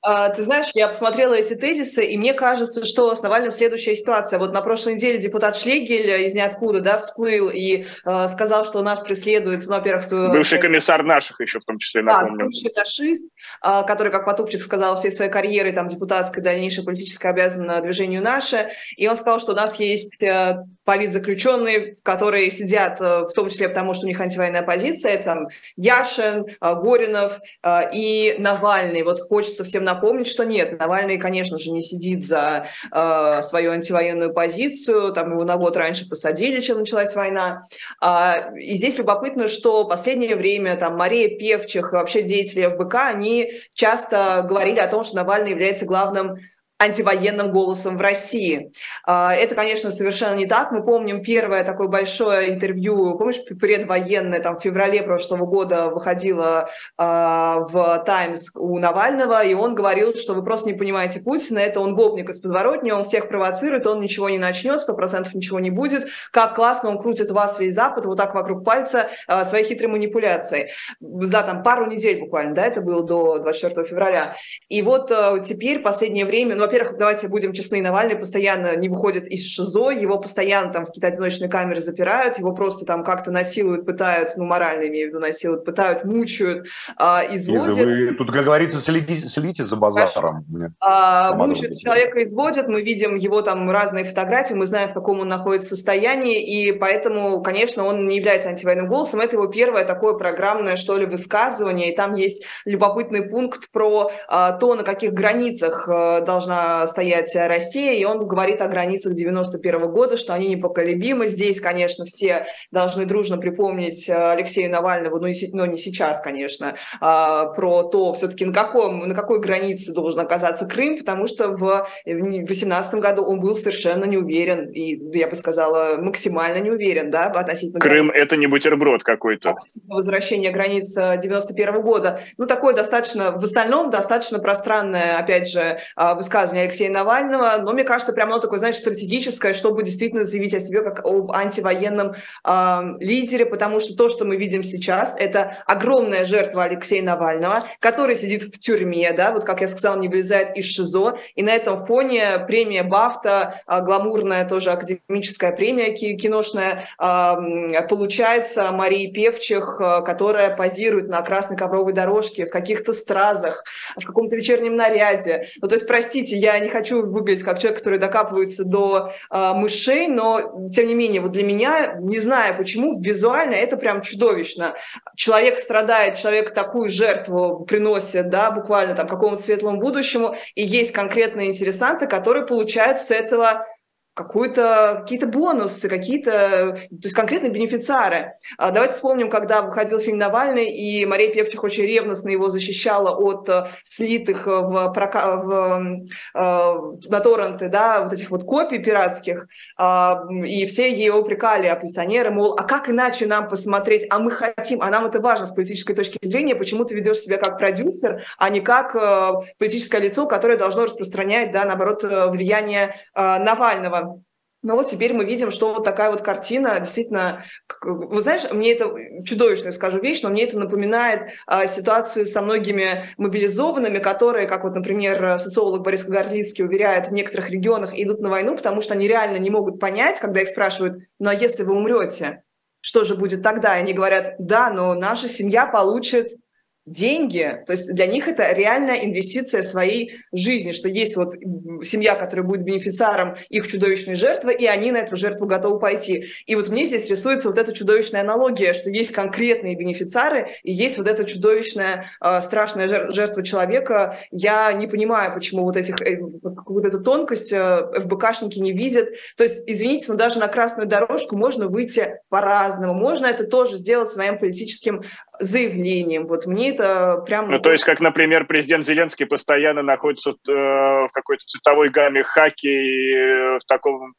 А, ты знаешь, я посмотрела эти тезисы, и мне кажется, что с Навальным следующая ситуация. Вот на прошлой неделе депутат Шлегель из ниоткуда да, всплыл и э, сказал, что у нас преследуется, ну, во-первых, свою... Бывший комиссар наших еще в том числе, напомню. Да, бывший нашист, э, который, как Потупчик сказал, всей своей карьерой там, депутатской, дальнейшей политической обязан движению «Наше». И он сказал, что у нас есть э, политзаключенные, которые сидят, э, в том числе потому, что у них антивоенная позиция, там Яшин, э, Горинов э, и Навальный. Вот хочется всем напомнить, что нет, Навальный, конечно же, не сидит за э, свою антивоенную позицию, там его на год раньше посадили, чем началась война. А, и здесь любопытно, что последнее время там Мария Певчих вообще деятели ФБК, они часто говорили о том, что Навальный является главным антивоенным голосом в России. А, это, конечно, совершенно не так. Мы помним первое такое большое интервью, помнишь, предвоенное, там в феврале прошлого года выходило а, в «Таймс» у Навального, и он говорил, что вы просто не понимаете Путина, это он гопник из подворотни, он всех провоцирует, он ничего не начнет, сто процентов ничего не будет. Как классно он крутит вас весь Запад вот так вокруг пальца а, своей хитрой манипуляцией. За там пару недель буквально, да, это было до 24 февраля. И вот теперь, последнее время, ну, во-первых, давайте будем честны, Навальный постоянно не выходит из ШИЗО, его постоянно там в какие-то одиночные камеры запирают, его просто там как-то насилуют, пытают, ну, морально имею в виду насилуют, пытают, мучают, а, изводят. Лиза, вы тут, как говорится, следите, следите за базаром. А, мучают человека, изводят, мы видим его там разные фотографии, мы знаем, в каком он находится состоянии, и поэтому, конечно, он не является антивоенным голосом, это его первое такое программное, что ли, высказывание, и там есть любопытный пункт про а, то, на каких границах а, должна стоять Россия, и он говорит о границах 91 года, что они непоколебимы. Здесь, конечно, все должны дружно припомнить э, Алексея Навального, ну, не, ну, не сейчас, конечно, а, про то, все-таки на, каком, на какой границе должен оказаться Крым, потому что в 2018 году он был совершенно не уверен, и, я бы сказала, максимально не уверен, да, относительно Крым это не бутерброд какой-то. Возвращение границ 91 года. Ну, такое достаточно, в остальном достаточно пространное, опять же, высказывание высказывание Алексея Навального, но мне кажется, прямо оно такое, знаешь, стратегическое, чтобы действительно заявить о себе как об антивоенном э, лидере, потому что то, что мы видим сейчас, это огромная жертва Алексея Навального, который сидит в тюрьме, да, вот как я сказала, не вылезает из ШИЗО, и на этом фоне премия Бафта, э, гламурная тоже академическая премия киношная, э, получается Марии Певчих, э, которая позирует на красной ковровой дорожке в каких-то стразах, в каком-то вечернем наряде. Ну, то есть, простите, я не хочу выглядеть как человек, который докапывается до э, мышей, но, тем не менее, вот для меня, не знаю почему, визуально это прям чудовищно. Человек страдает, человек такую жертву приносит, да, буквально там какому-то светлому будущему, и есть конкретные интересанты, которые получают с этого какую-то, какие-то бонусы, какие-то, то есть конкретные бенефициары. А, давайте вспомним, когда выходил фильм «Навальный», и Мария Певчих очень ревностно его защищала от э, слитых в, прока... в, э, на торренты, да, вот этих вот копий пиратских, а, и все ее упрекали, оппозиционеры, мол, а как иначе нам посмотреть, а мы хотим, а нам это важно с политической точки зрения, почему ты ведешь себя как продюсер, а не как э, политическое лицо, которое должно распространять, да, наоборот, влияние Навального. Но вот теперь мы видим, что вот такая вот картина действительно, вы знаешь, мне это чудовищно скажу вещь, но мне это напоминает а, ситуацию со многими мобилизованными, которые, как вот, например, социолог Борис Горлицкий уверяет, в некоторых регионах идут на войну, потому что они реально не могут понять, когда их спрашивают, ну а если вы умрете, что же будет тогда? И они говорят, да, но наша семья получит деньги, то есть для них это реальная инвестиция своей жизни, что есть вот семья, которая будет бенефициаром их чудовищной жертвы, и они на эту жертву готовы пойти. И вот мне здесь рисуется вот эта чудовищная аналогия, что есть конкретные бенефициары, и есть вот эта чудовищная э, страшная жертва человека. Я не понимаю, почему вот этих, э, вот эту тонкость э, ФБКшники не видят. То есть, извините, но даже на красную дорожку можно выйти по-разному. Можно это тоже сделать своим политическим заявлением. Вот мне это прям... Ну, то есть, как, например, президент Зеленский постоянно находится э, в какой-то цветовой гамме хаки и э, в таком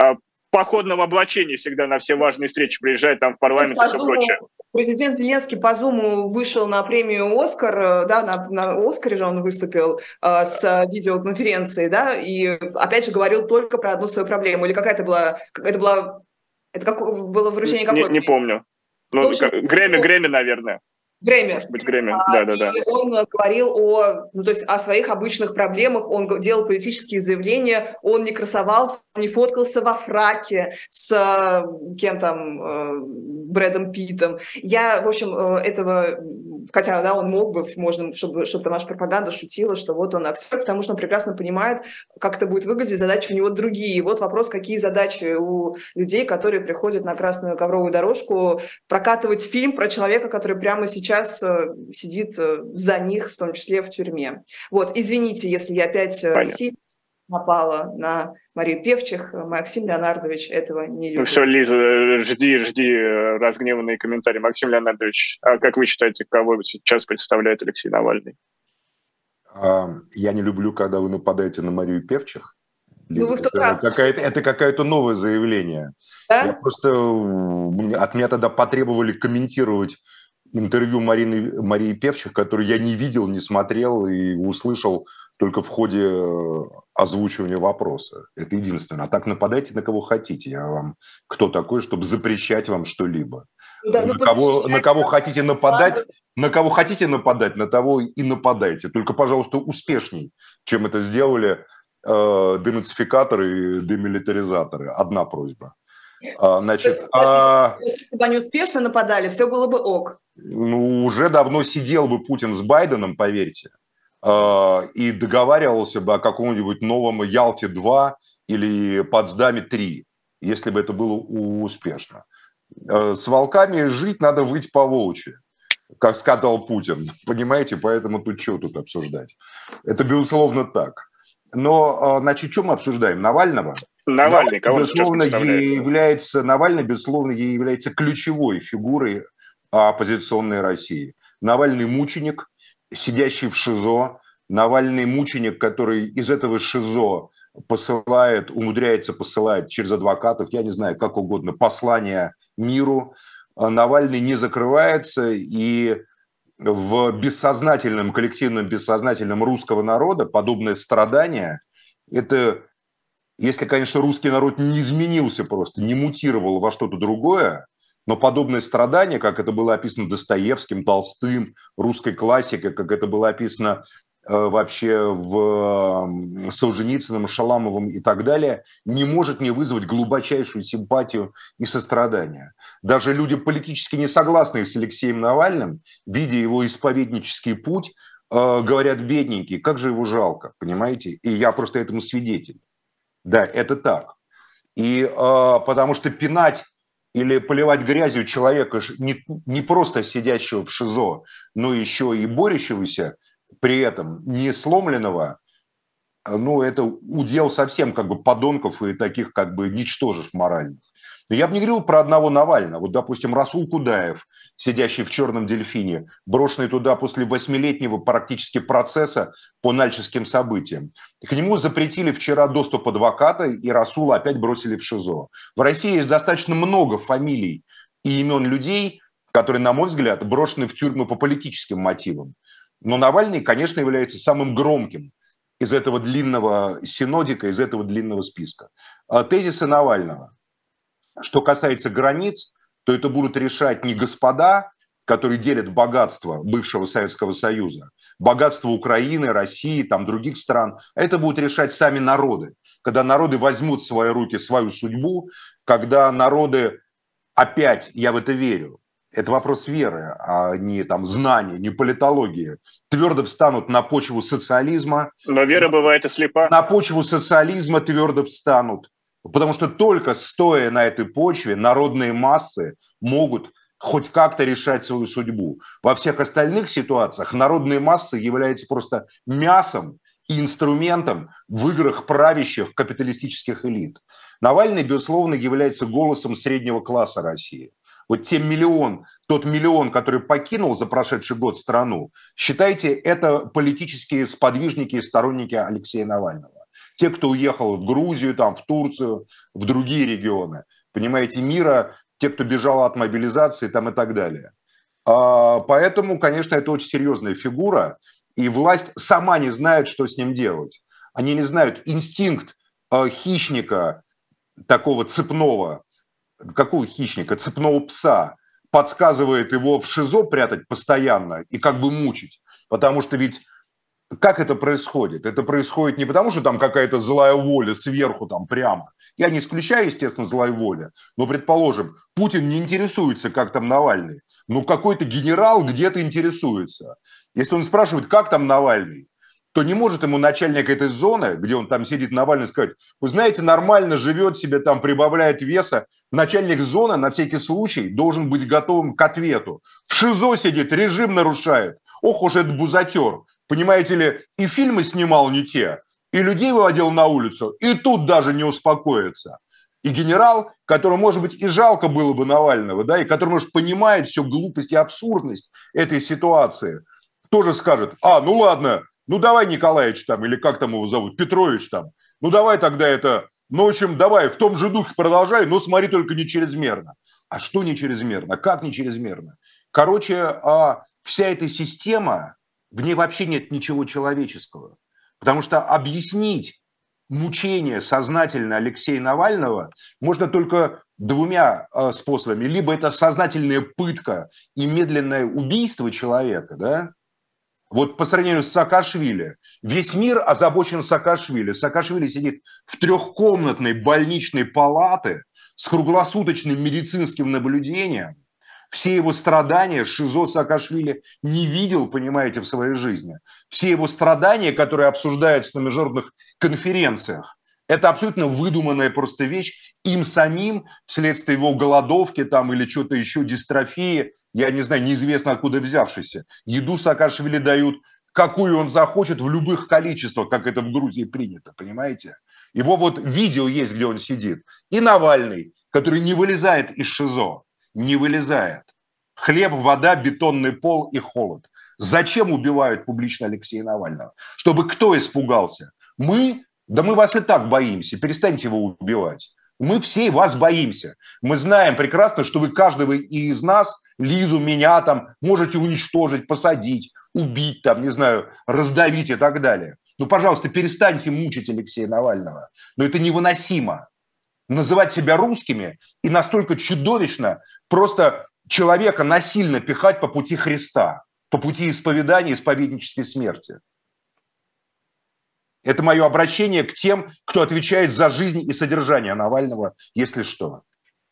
э, походном облачении всегда на все важные встречи приезжает там в парламент и все прочее. Президент Зеленский по Зуму вышел на премию «Оскар», да, на, на «Оскаре» же он выступил э, с видеоконференции, да, и опять же говорил только про одну свою проблему. Или какая-то была... Это была... Это как, было вручение какой? Не, не помню. Ну, общем, Грэмми, Грэмми, наверное. Грэмми. Может быть, Грэмми, да-да-да. А, он говорил о, ну, то есть о своих обычных проблемах, он делал политические заявления, он не красовался, не фоткался во фраке с э, кем там, э, Брэдом Питом. Я, в общем, э, этого, хотя, да, он мог бы, можно, чтобы, чтобы наша пропаганда шутила, что вот он актер, потому что он прекрасно понимает, как это будет выглядеть, задачи у него другие. Вот вопрос, какие задачи у людей, которые приходят на красную ковровую дорожку, прокатывать фильм про человека, который прямо сейчас сейчас э, сидит э, за них, в том числе в тюрьме. Вот, извините, если я опять э, сильно напала на Марию Певчих. Максим Леонардович этого не любит. Ну все, Лиза, жди, жди разгневанные комментарии. Максим Леонардович, а как вы считаете, кого сейчас представляет Алексей Навальный? Я не люблю, когда вы нападаете на Марию Певчих. Ну, вы в тот это, раз... какая-то, это какое-то новое заявление. Да? Я просто от меня тогда потребовали комментировать интервью Марины, Марии Певчих, которую я не видел, не смотрел и услышал только в ходе э, озвучивания вопроса. Это единственное. А так нападайте на кого хотите. Я вам кто такой, чтобы запрещать вам что-либо. Да, на, кого, на кого хотите нападать, на кого хотите нападать, на того и нападайте. Только, пожалуйста, успешней, чем это сделали э, денацификаторы и демилитаризаторы. Одна просьба. А, значит, есть, а... Если бы они успешно нападали, все было бы ок. Ну, уже давно сидел бы Путин с Байденом, поверьте, а, и договаривался бы о каком-нибудь новом Ялте-2 или Потсдаме-3, если бы это было успешно. А, с волками жить надо выйти по волчьи, как сказал Путин. Понимаете, поэтому тут что тут обсуждать? Это, безусловно, так. Но, значит, что мы обсуждаем? Навального? Навальный, кого безусловно, является, Навальный, безусловно, является ключевой фигурой оппозиционной России. Навальный мученик, сидящий в ШИЗО, Навальный мученик, который из этого ШИЗО посылает, умудряется посылать через адвокатов, я не знаю, как угодно, послание миру. Навальный не закрывается, и в бессознательном, коллективном бессознательном русского народа подобное страдание Это, если, конечно, русский народ не изменился просто, не мутировал во что-то другое, но подобные страдания, как это было описано Достоевским, Толстым, русской классикой, как это было описано э, вообще в Солженицыным, Шаламовым и так далее, не может не вызвать глубочайшую симпатию и сострадание. Даже люди политически не согласные с Алексеем Навальным, видя его исповеднический путь, э, говорят, бедненький, как же его жалко, понимаете? И я просто этому свидетель. Да, это так. И э, потому что пинать или поливать грязью человека, не, не просто сидящего в ШИЗО, но еще и борющегося при этом, не сломленного, ну, это удел совсем как бы подонков и таких как бы ничтожеств моральных. Я бы не говорил про одного Навального. Вот, допустим, Расул Кудаев, сидящий в «Черном дельфине», брошенный туда после восьмилетнего практически процесса по нальческим событиям. К нему запретили вчера доступ адвоката, и Расула опять бросили в ШИЗО. В России есть достаточно много фамилий и имен людей, которые, на мой взгляд, брошены в тюрьму по политическим мотивам. Но Навальный, конечно, является самым громким из этого длинного синодика, из этого длинного списка. А тезисы Навального – что касается границ, то это будут решать не господа, которые делят богатство бывшего Советского Союза, богатство Украины, России, там других стран, это будут решать сами народы. Когда народы возьмут в свои руки свою судьбу, когда народы опять, я в это верю, это вопрос веры, а не там знания, не политологии, твердо встанут на почву социализма. Но вера бывает и слепа. На почву социализма твердо встанут. Потому что только стоя на этой почве народные массы могут хоть как-то решать свою судьбу. Во всех остальных ситуациях народные массы являются просто мясом и инструментом в играх правящих капиталистических элит. Навальный, безусловно, является голосом среднего класса России. Вот те миллион, тот миллион, который покинул за прошедший год страну, считайте, это политические сподвижники и сторонники Алексея Навального те, кто уехал в Грузию, там, в Турцию, в другие регионы, понимаете, мира, те, кто бежал от мобилизации там, и так далее. А, поэтому, конечно, это очень серьезная фигура, и власть сама не знает, что с ним делать. Они не знают инстинкт а, хищника, такого цепного, какого хищника, цепного пса, подсказывает его в ШИЗО прятать постоянно и как бы мучить. Потому что ведь как это происходит? Это происходит не потому, что там какая-то злая воля сверху там прямо. Я не исключаю, естественно, злой воли, но, предположим, Путин не интересуется, как там Навальный. Но какой-то генерал где-то интересуется. Если он спрашивает, как там Навальный, то не может ему начальник этой зоны, где он там сидит, Навальный, сказать, вы знаете, нормально живет себе, там прибавляет веса. Начальник зоны на всякий случай должен быть готовым к ответу. В ШИЗО сидит, режим нарушает. Ох уж этот бузатер понимаете ли, и фильмы снимал не те, и людей выводил на улицу, и тут даже не успокоится. И генерал, которому, может быть, и жалко было бы Навального, да, и который, может, понимает всю глупость и абсурдность этой ситуации, тоже скажет, а, ну ладно, ну давай Николаевич там, или как там его зовут, Петрович там, ну давай тогда это, ну, в общем, давай в том же духе продолжай, но смотри только не чрезмерно. А что не чрезмерно? Как не чрезмерно? Короче, а вся эта система, в ней вообще нет ничего человеческого. Потому что объяснить мучение сознательно Алексея Навального можно только двумя э, способами. Либо это сознательная пытка и медленное убийство человека, да, вот по сравнению с Саакашвили, весь мир озабочен Саакашвили. Саакашвили сидит в трехкомнатной больничной палате с круглосуточным медицинским наблюдением, все его страдания Шизо Саакашвили не видел, понимаете, в своей жизни. Все его страдания, которые обсуждаются на международных конференциях, это абсолютно выдуманная просто вещь им самим вследствие его голодовки там или что-то еще, дистрофии, я не знаю, неизвестно откуда взявшейся. Еду Саакашвили дают, какую он захочет, в любых количествах, как это в Грузии принято, понимаете? Его вот видео есть, где он сидит. И Навальный, который не вылезает из ШИЗО не вылезает. Хлеб, вода, бетонный пол и холод. Зачем убивают публично Алексея Навального? Чтобы кто испугался? Мы? Да мы вас и так боимся. Перестаньте его убивать. Мы все вас боимся. Мы знаем прекрасно, что вы каждого из нас, Лизу, меня там, можете уничтожить, посадить, убить, там, не знаю, раздавить и так далее. Ну, пожалуйста, перестаньте мучить Алексея Навального. Но это невыносимо. Называть себя русскими и настолько чудовищно просто человека насильно пихать по пути Христа, по пути исповедания, исповеднической смерти. Это мое обращение к тем, кто отвечает за жизнь и содержание Навального, если что.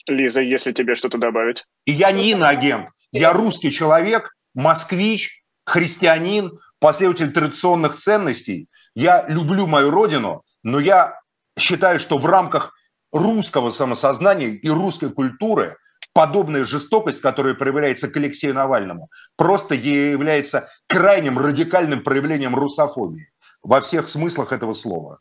Лиза, если тебе что-то добавить. И я не иноагент, я русский человек, москвич, христианин, последователь традиционных ценностей. Я люблю мою родину, но я считаю, что в рамках русского самосознания и русской культуры подобная жестокость, которая проявляется к Алексею Навальному, просто является крайним радикальным проявлением русофобии во всех смыслах этого слова.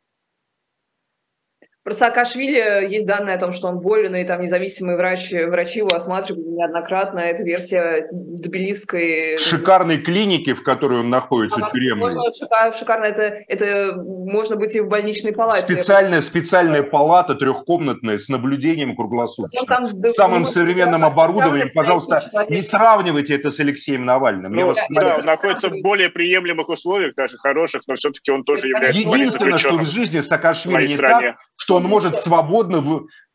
Про Саакашвили есть данные о том, что он болен, и там независимые врачи, врачи его осматривали неоднократно. Это версия Тбилисской... Шикарной клиники, в которой он находится, Она тюремной. Можно, шикар, шикарно. Это, это можно быть и в больничной палате. Специальная, специальная палата трехкомнатная с наблюдением круглосуточно. Там, Самым ну, современным да, оборудованием, пожалуйста, человек. не сравнивайте это с Алексеем Навальным. Ну, вас да, он находится в более приемлемых условиях, даже хороших, но все-таки он тоже является Единственное, что в жизни Саакашвили не так, что он может свободно,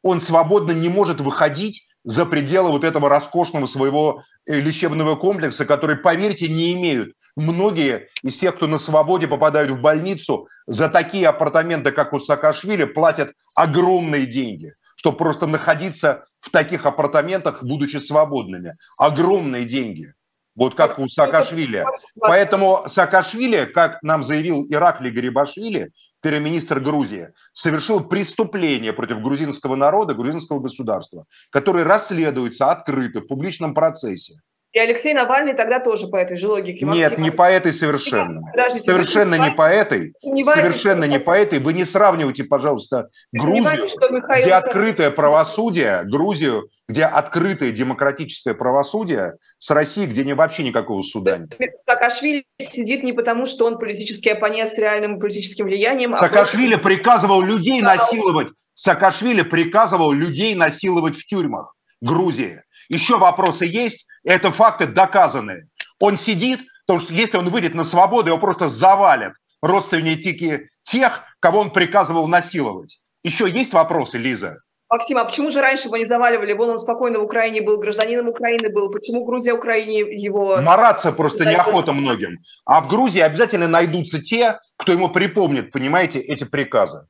он свободно не может выходить за пределы вот этого роскошного своего э, лечебного комплекса, который, поверьте, не имеют. Многие из тех, кто на свободе попадают в больницу, за такие апартаменты, как у Саакашвили, платят огромные деньги, чтобы просто находиться в таких апартаментах, будучи свободными. Огромные деньги. Вот как у Саакашвили. Поэтому Саакашвили, как нам заявил Ираклий Гарибашвили, премьер-министр Грузии, совершил преступление против грузинского народа, грузинского государства, которое расследуется открыто в публичном процессе. И Алексей Навальный тогда тоже по этой же логике. Нет, Максим, не по этой совершенно. Подождите, Совершенно не по этой. Совершенно не по этой. Вы не сравнивайте, пожалуйста, Грузию, Михаил где открытое правосудие, Грузию, где открытое демократическое правосудие, с Россией, где не, вообще никакого суда нет. Саакашвили сидит не потому, что он политический оппонент с реальным политическим влиянием, а Саакашвили приказывал людей насиловать. Саакашвили приказывал людей насиловать в тюрьмах Грузии. Еще вопросы есть, это факты доказанные. Он сидит, потому что если он выйдет на свободу, его просто завалят родственники тех, кого он приказывал насиловать. Еще есть вопросы, Лиза? Максим, а почему же раньше его не заваливали? Вон он спокойно в Украине был, гражданином Украины был. Почему Грузия Украине его... Мараться просто неохота многим. А в Грузии обязательно найдутся те, кто ему припомнит, понимаете, эти приказы.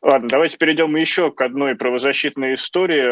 Ладно, давайте перейдем еще к одной правозащитной истории.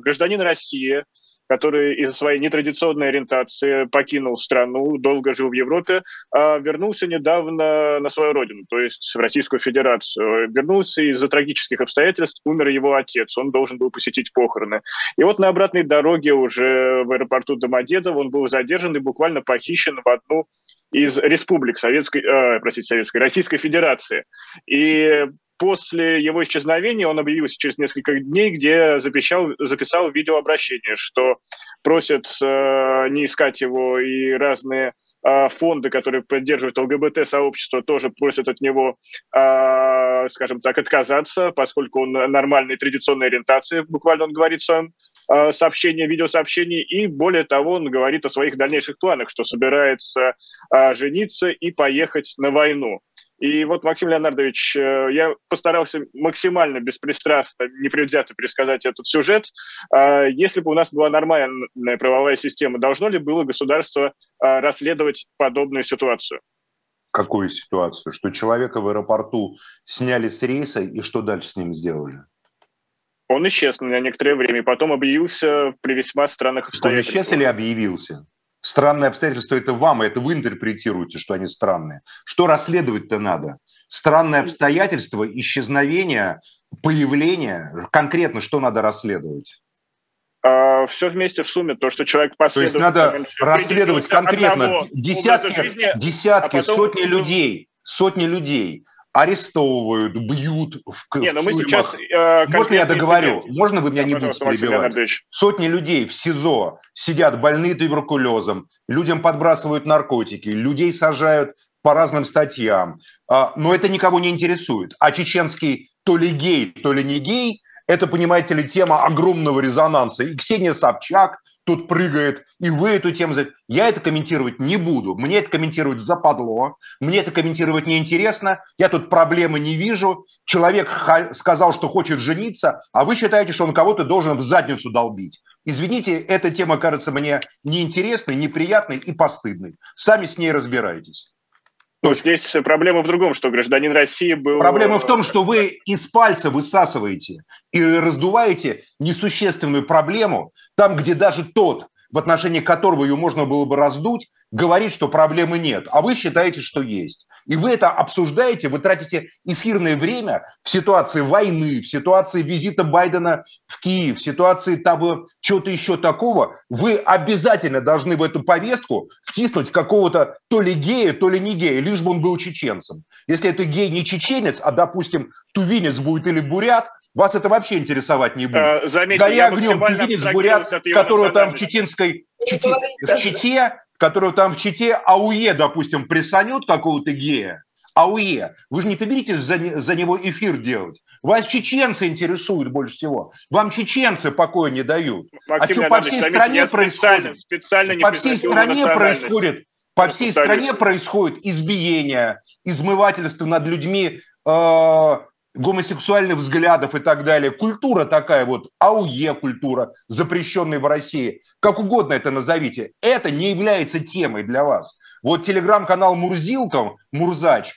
Гражданин России, который из-за своей нетрадиционной ориентации покинул страну, долго жил в Европе, а, вернулся недавно на свою родину, то есть в Российскую Федерацию. Вернулся из-за трагических обстоятельств, умер его отец, он должен был посетить похороны. И вот на обратной дороге уже в аэропорту Домодедово он был задержан и буквально похищен в одну из республик Советской, э, простите, Советской, Российской Федерации. И после его исчезновения он объявился через несколько дней, где записал, записал видеообращение, что просит э, не искать его и разные э, фонды, которые поддерживают ЛГБТ-сообщество, тоже просят от него, э, скажем так, отказаться, поскольку он нормальной традиционной ориентации, буквально он говорит в своем э, сообщении, видеосообщении, и более того, он говорит о своих дальнейших планах, что собирается э, жениться и поехать на войну. И вот, Максим Леонардович, э, я постарался максимально беспристрастно, непредвзято пересказать этот сюжет. А Если бы у нас была нормальная правовая система, должно ли было государство а, расследовать подобную ситуацию? Какую ситуацию? Что человека в аэропорту сняли с рейса и что дальше с ним сделали? Он исчез на некоторое время, потом объявился при весьма странных Он обстоятельствах. исчез или объявился? Странные обстоятельства – это вам, это вы интерпретируете, что они странные. Что расследовать-то надо? Странные обстоятельства, исчезновения, появления. Конкретно что надо расследовать? А, все вместе в сумме, то, что человек То есть надо расследовать конкретно десятки, жизни, десятки а потом- сотни людей, сотни людей арестовывают, бьют в, Не, но в мы сейчас... э, Можно я договорю? цифры- Можно вы меня не Да, будете пожалуйста, Максим перебивать? Сотни людей в СИЗО сидят больные туберкулезом, людям подбрасывают наркотики, людей сажают по разным статьям. А, Но это никого не интересует. А чеченский то ли гей, то ли не гей, это, понимаете ли, тема огромного резонанса. И Ксения Собчак тут прыгает, и вы эту тему... Я это комментировать не буду. Мне это комментировать западло, мне это комментировать неинтересно, я тут проблемы не вижу. Человек сказал, что хочет жениться, а вы считаете, что он кого-то должен в задницу долбить. Извините, эта тема кажется мне неинтересной, неприятной и постыдной. Сами с ней разбирайтесь. Есть здесь проблема в другом, что гражданин России был... Проблема в том, что вы из пальца высасываете и раздуваете несущественную проблему там, где даже тот, в отношении которого ее можно было бы раздуть, говорит, что проблемы нет, а вы считаете, что есть. И вы это обсуждаете, вы тратите эфирное время в ситуации войны, в ситуации визита Байдена в Киев, в ситуации того, чего-то еще такого. Вы обязательно должны в эту повестку втиснуть какого-то то ли гея, то ли не гея, лишь бы он был чеченцем. Если это гей не чеченец, а, допустим, тувинец будет или бурят, вас это вообще интересовать не будет. А, заметьте, Горя огнем тувинец, бурят, которого там в чеченской, в Чите которого там в Чите АУЕ, допустим, присанет какого-то гея, АУЕ, вы же не поберитесь за, за него эфир делать. Вас чеченцы интересуют больше всего. Вам чеченцы покоя не дают. Максим а что по всей стране происходит? Специально, специально по всей стране происходит по всей стране происходит избиение, измывательство над людьми, э, гомосексуальных взглядов и так далее. Культура такая вот, АУЕ культура, запрещенная в России. Как угодно это назовите. Это не является темой для вас. Вот телеграм-канал Мурзилков, Мурзач,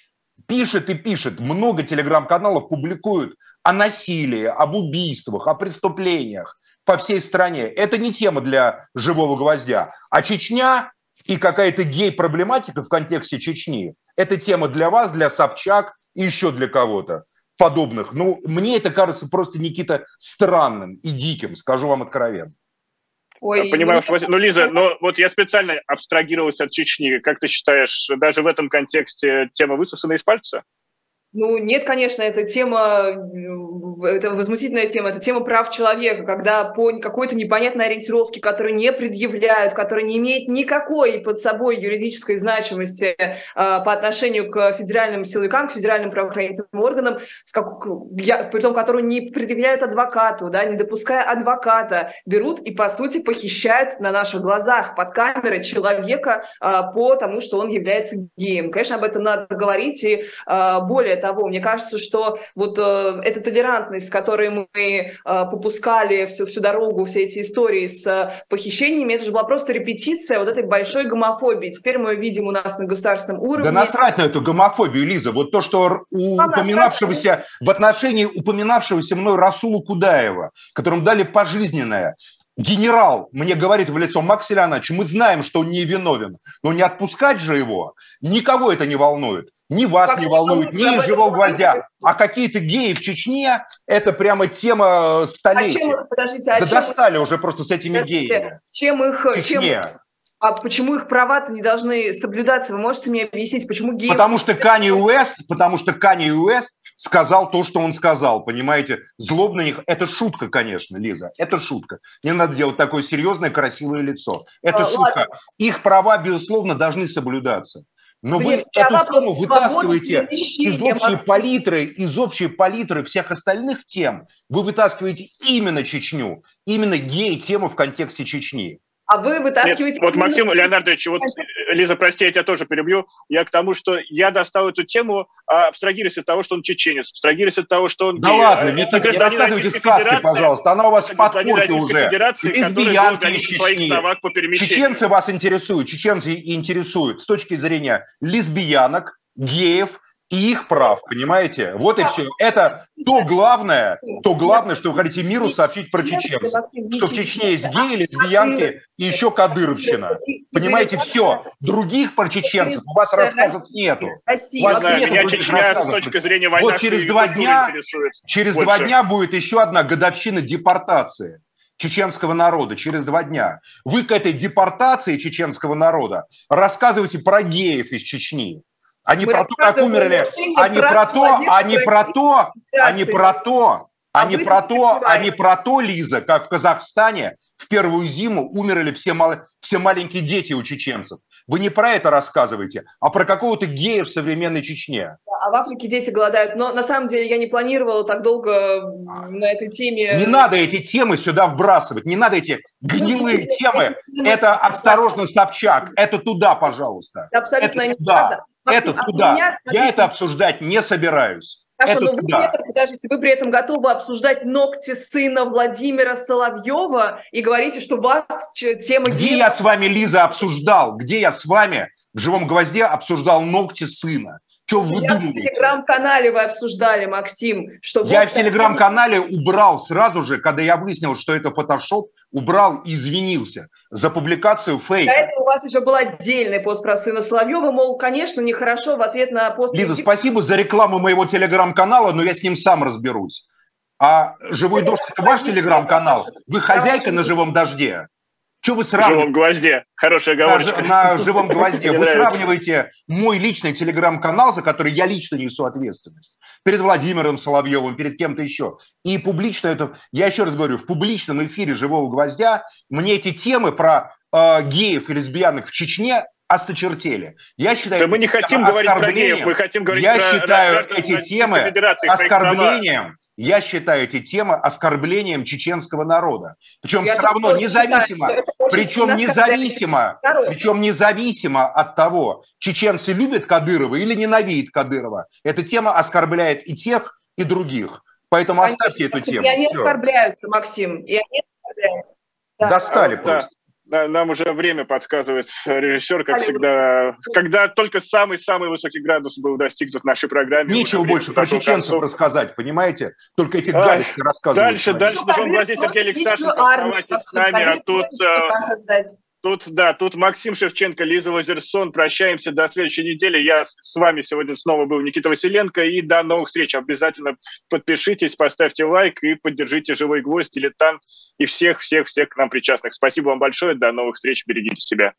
пишет и пишет. Много телеграм-каналов публикуют о насилии, об убийствах, о преступлениях по всей стране. Это не тема для живого гвоздя. А Чечня и какая-то гей-проблематика в контексте Чечни – это тема для вас, для Собчак и еще для кого-то подобных. Ну, мне это кажется просто, Никита, странным и диким, скажу вам откровенно. Ой, Понимаю, что... Ну, Лиза, но вот я специально абстрагировалась от Чечни. Как ты считаешь, даже в этом контексте тема высосана из пальца? Ну, нет, конечно, эта тема, это возмутительная тема, это тема прав человека, когда по какой-то непонятной ориентировке, которую не предъявляют, которая не имеет никакой под собой юридической значимости э, по отношению к федеральным силовикам, к федеральным правоохранительным органам, с как, я, при том, которую не предъявляют адвокату, да, не допуская адвоката, берут и, по сути, похищают на наших глазах под камерой человека э, по тому, что он является геем. Конечно, об этом надо говорить, и э, более того, мне кажется, что вот э, эта толерантность, с которой мы э, попускали всю, всю дорогу, все эти истории с э, похищениями, это же была просто репетиция вот этой большой гомофобии. Теперь мы видим у нас на государственном уровне... Да насрать на эту гомофобию, Лиза. Вот то, что у а упоминавшегося, в отношении упоминавшегося мной Расула Кудаева, которому дали пожизненное, генерал мне говорит в лицо, Макс Ильянович, мы знаем, что он не виновен, но не отпускать же его, никого это не волнует. Ни вас как не волнует, ни живого гвоздя. А какие-то геи в Чечне – это прямо тема столетия. А чем, подождите, а да чем, достали уже просто с этими геями. Чем их... Чем, а почему их права-то не должны соблюдаться? Вы можете мне объяснить, почему геи... Потому что Кани Уэст, потому что Кани Уэст сказал то, что он сказал, понимаете? Злоб на них – это шутка, конечно, Лиза, это шутка. Не надо делать такое серьезное, красивое лицо. Это а, шутка. Ладно. Их права, безусловно, должны соблюдаться. Но вы эту тему вытаскиваете из общей палитры, из общей палитры всех остальных тем. Вы вытаскиваете именно Чечню, именно гей-тему в контексте Чечни а вы вытаскиваете... Нет, вот, Максим Леонардович, вот, Лиза, прости, я тебя тоже перебью. Я к тому, что я достал эту тему, а, абстрагируясь от того, что он чеченец, абстрагируясь от того, что он Да гей. ладно, не, не рассказывайте сказки, пожалуйста, она у вас в подпорке уже. Лесбиянки из Чечни. Чеченцы вас интересуют, чеченцы интересуют с точки зрения лесбиянок, геев, и их прав, понимаете? Вот и все. Это то главное, то главное, что вы хотите миру сообщить про чеченцев. Что в Чечне есть геи, лесбиянки и еще кадыровщина. Понимаете, все. Других про чеченцев у вас рассказов нету. У вас нету меня Чечня с точки зрения войны Вот через два дня, через два дня будет еще одна годовщина депортации чеченского народа через два дня. Вы к этой депортации чеченского народа рассказываете про геев из Чечни. Они про то, как умерли, они про то, они про то, они про то, а, не про то, а не про то, Лиза, как в Казахстане в первую зиму умерли все, мал... все маленькие дети у чеченцев. Вы не про это рассказываете, а про какого-то гея в современной Чечне. А в Африке дети голодают. Но на самом деле я не планировала так долго а. на этой теме. Не надо эти темы сюда вбрасывать. Не надо эти ну, гнилые темы. Эти темы. Это осторожно, Собчак. Это туда, пожалуйста. Абсолютно это не туда. надо. Максим, это туда. Меня, я это обсуждать не собираюсь. Хорошо, это но вы при, этом, подождите, вы при этом готовы обсуждать ногти сына Владимира Соловьева и говорите, что у вас тема... Где геев... я с вами, Лиза, обсуждал? Где я с вами в «Живом гвозде» обсуждал ногти сына? Что вы Я в телеграм-канале вы обсуждали, Максим, что... Я в телеграм-канале убрал сразу же, когда я выяснил, что это фотошоп, убрал и извинился за публикацию фейка. До этого у вас еще был отдельный пост про сына Соловьева, мол, конечно, нехорошо в ответ на пост... Лиза, спасибо за рекламу моего телеграм-канала, но я с ним сам разберусь. А «Живой дождь» – это ваш телеграм-канал? Вы хозяйка на «Живом дожде»? Что вы сравниваете? На живом гвозде. Хорошая оговорочка. На, на живом гвозде. Вы сравниваете мой личный телеграм-канал, за который я лично несу ответственность, перед Владимиром Соловьевым, перед кем-то еще. И публично это, я еще раз говорю, в публичном эфире «Живого гвоздя» мне эти темы про э, геев и лесбиянок в Чечне осточертели. Я считаю, да мы не хотим говорить про геев, мы хотим говорить я про... Я считаю эти темы оскорблением я считаю эти темы оскорблением чеченского народа. Причем я все равно независимо, считаю, причем независимо, причем независимо от того, чеченцы любят Кадырова или ненавидят Кадырова. Эта тема оскорбляет и тех, и других. Поэтому Конечно, оставьте эту тему. И они Все. оскорбляются, Максим, и они оскорбляются. Да. Достали а, просто. Нам уже время подсказывает режиссер, как всегда. Когда только самый-самый высокий градус был достигнут в нашей программе. Нечего больше про чеченцев рассказать, понимаете? Только эти гадости рассказывают. Дальше, дальше должен глазеть Сергей Алексашенко оставайтесь с нами, а тут... Тут, да, тут Максим Шевченко, Лиза Лазерсон. Прощаемся до следующей недели. Я с вами сегодня снова был Никита Василенко. И до новых встреч. Обязательно подпишитесь, поставьте лайк и поддержите «Живой гвоздь», «Дилетант» и всех-всех-всех к нам причастных. Спасибо вам большое. До новых встреч. Берегите себя.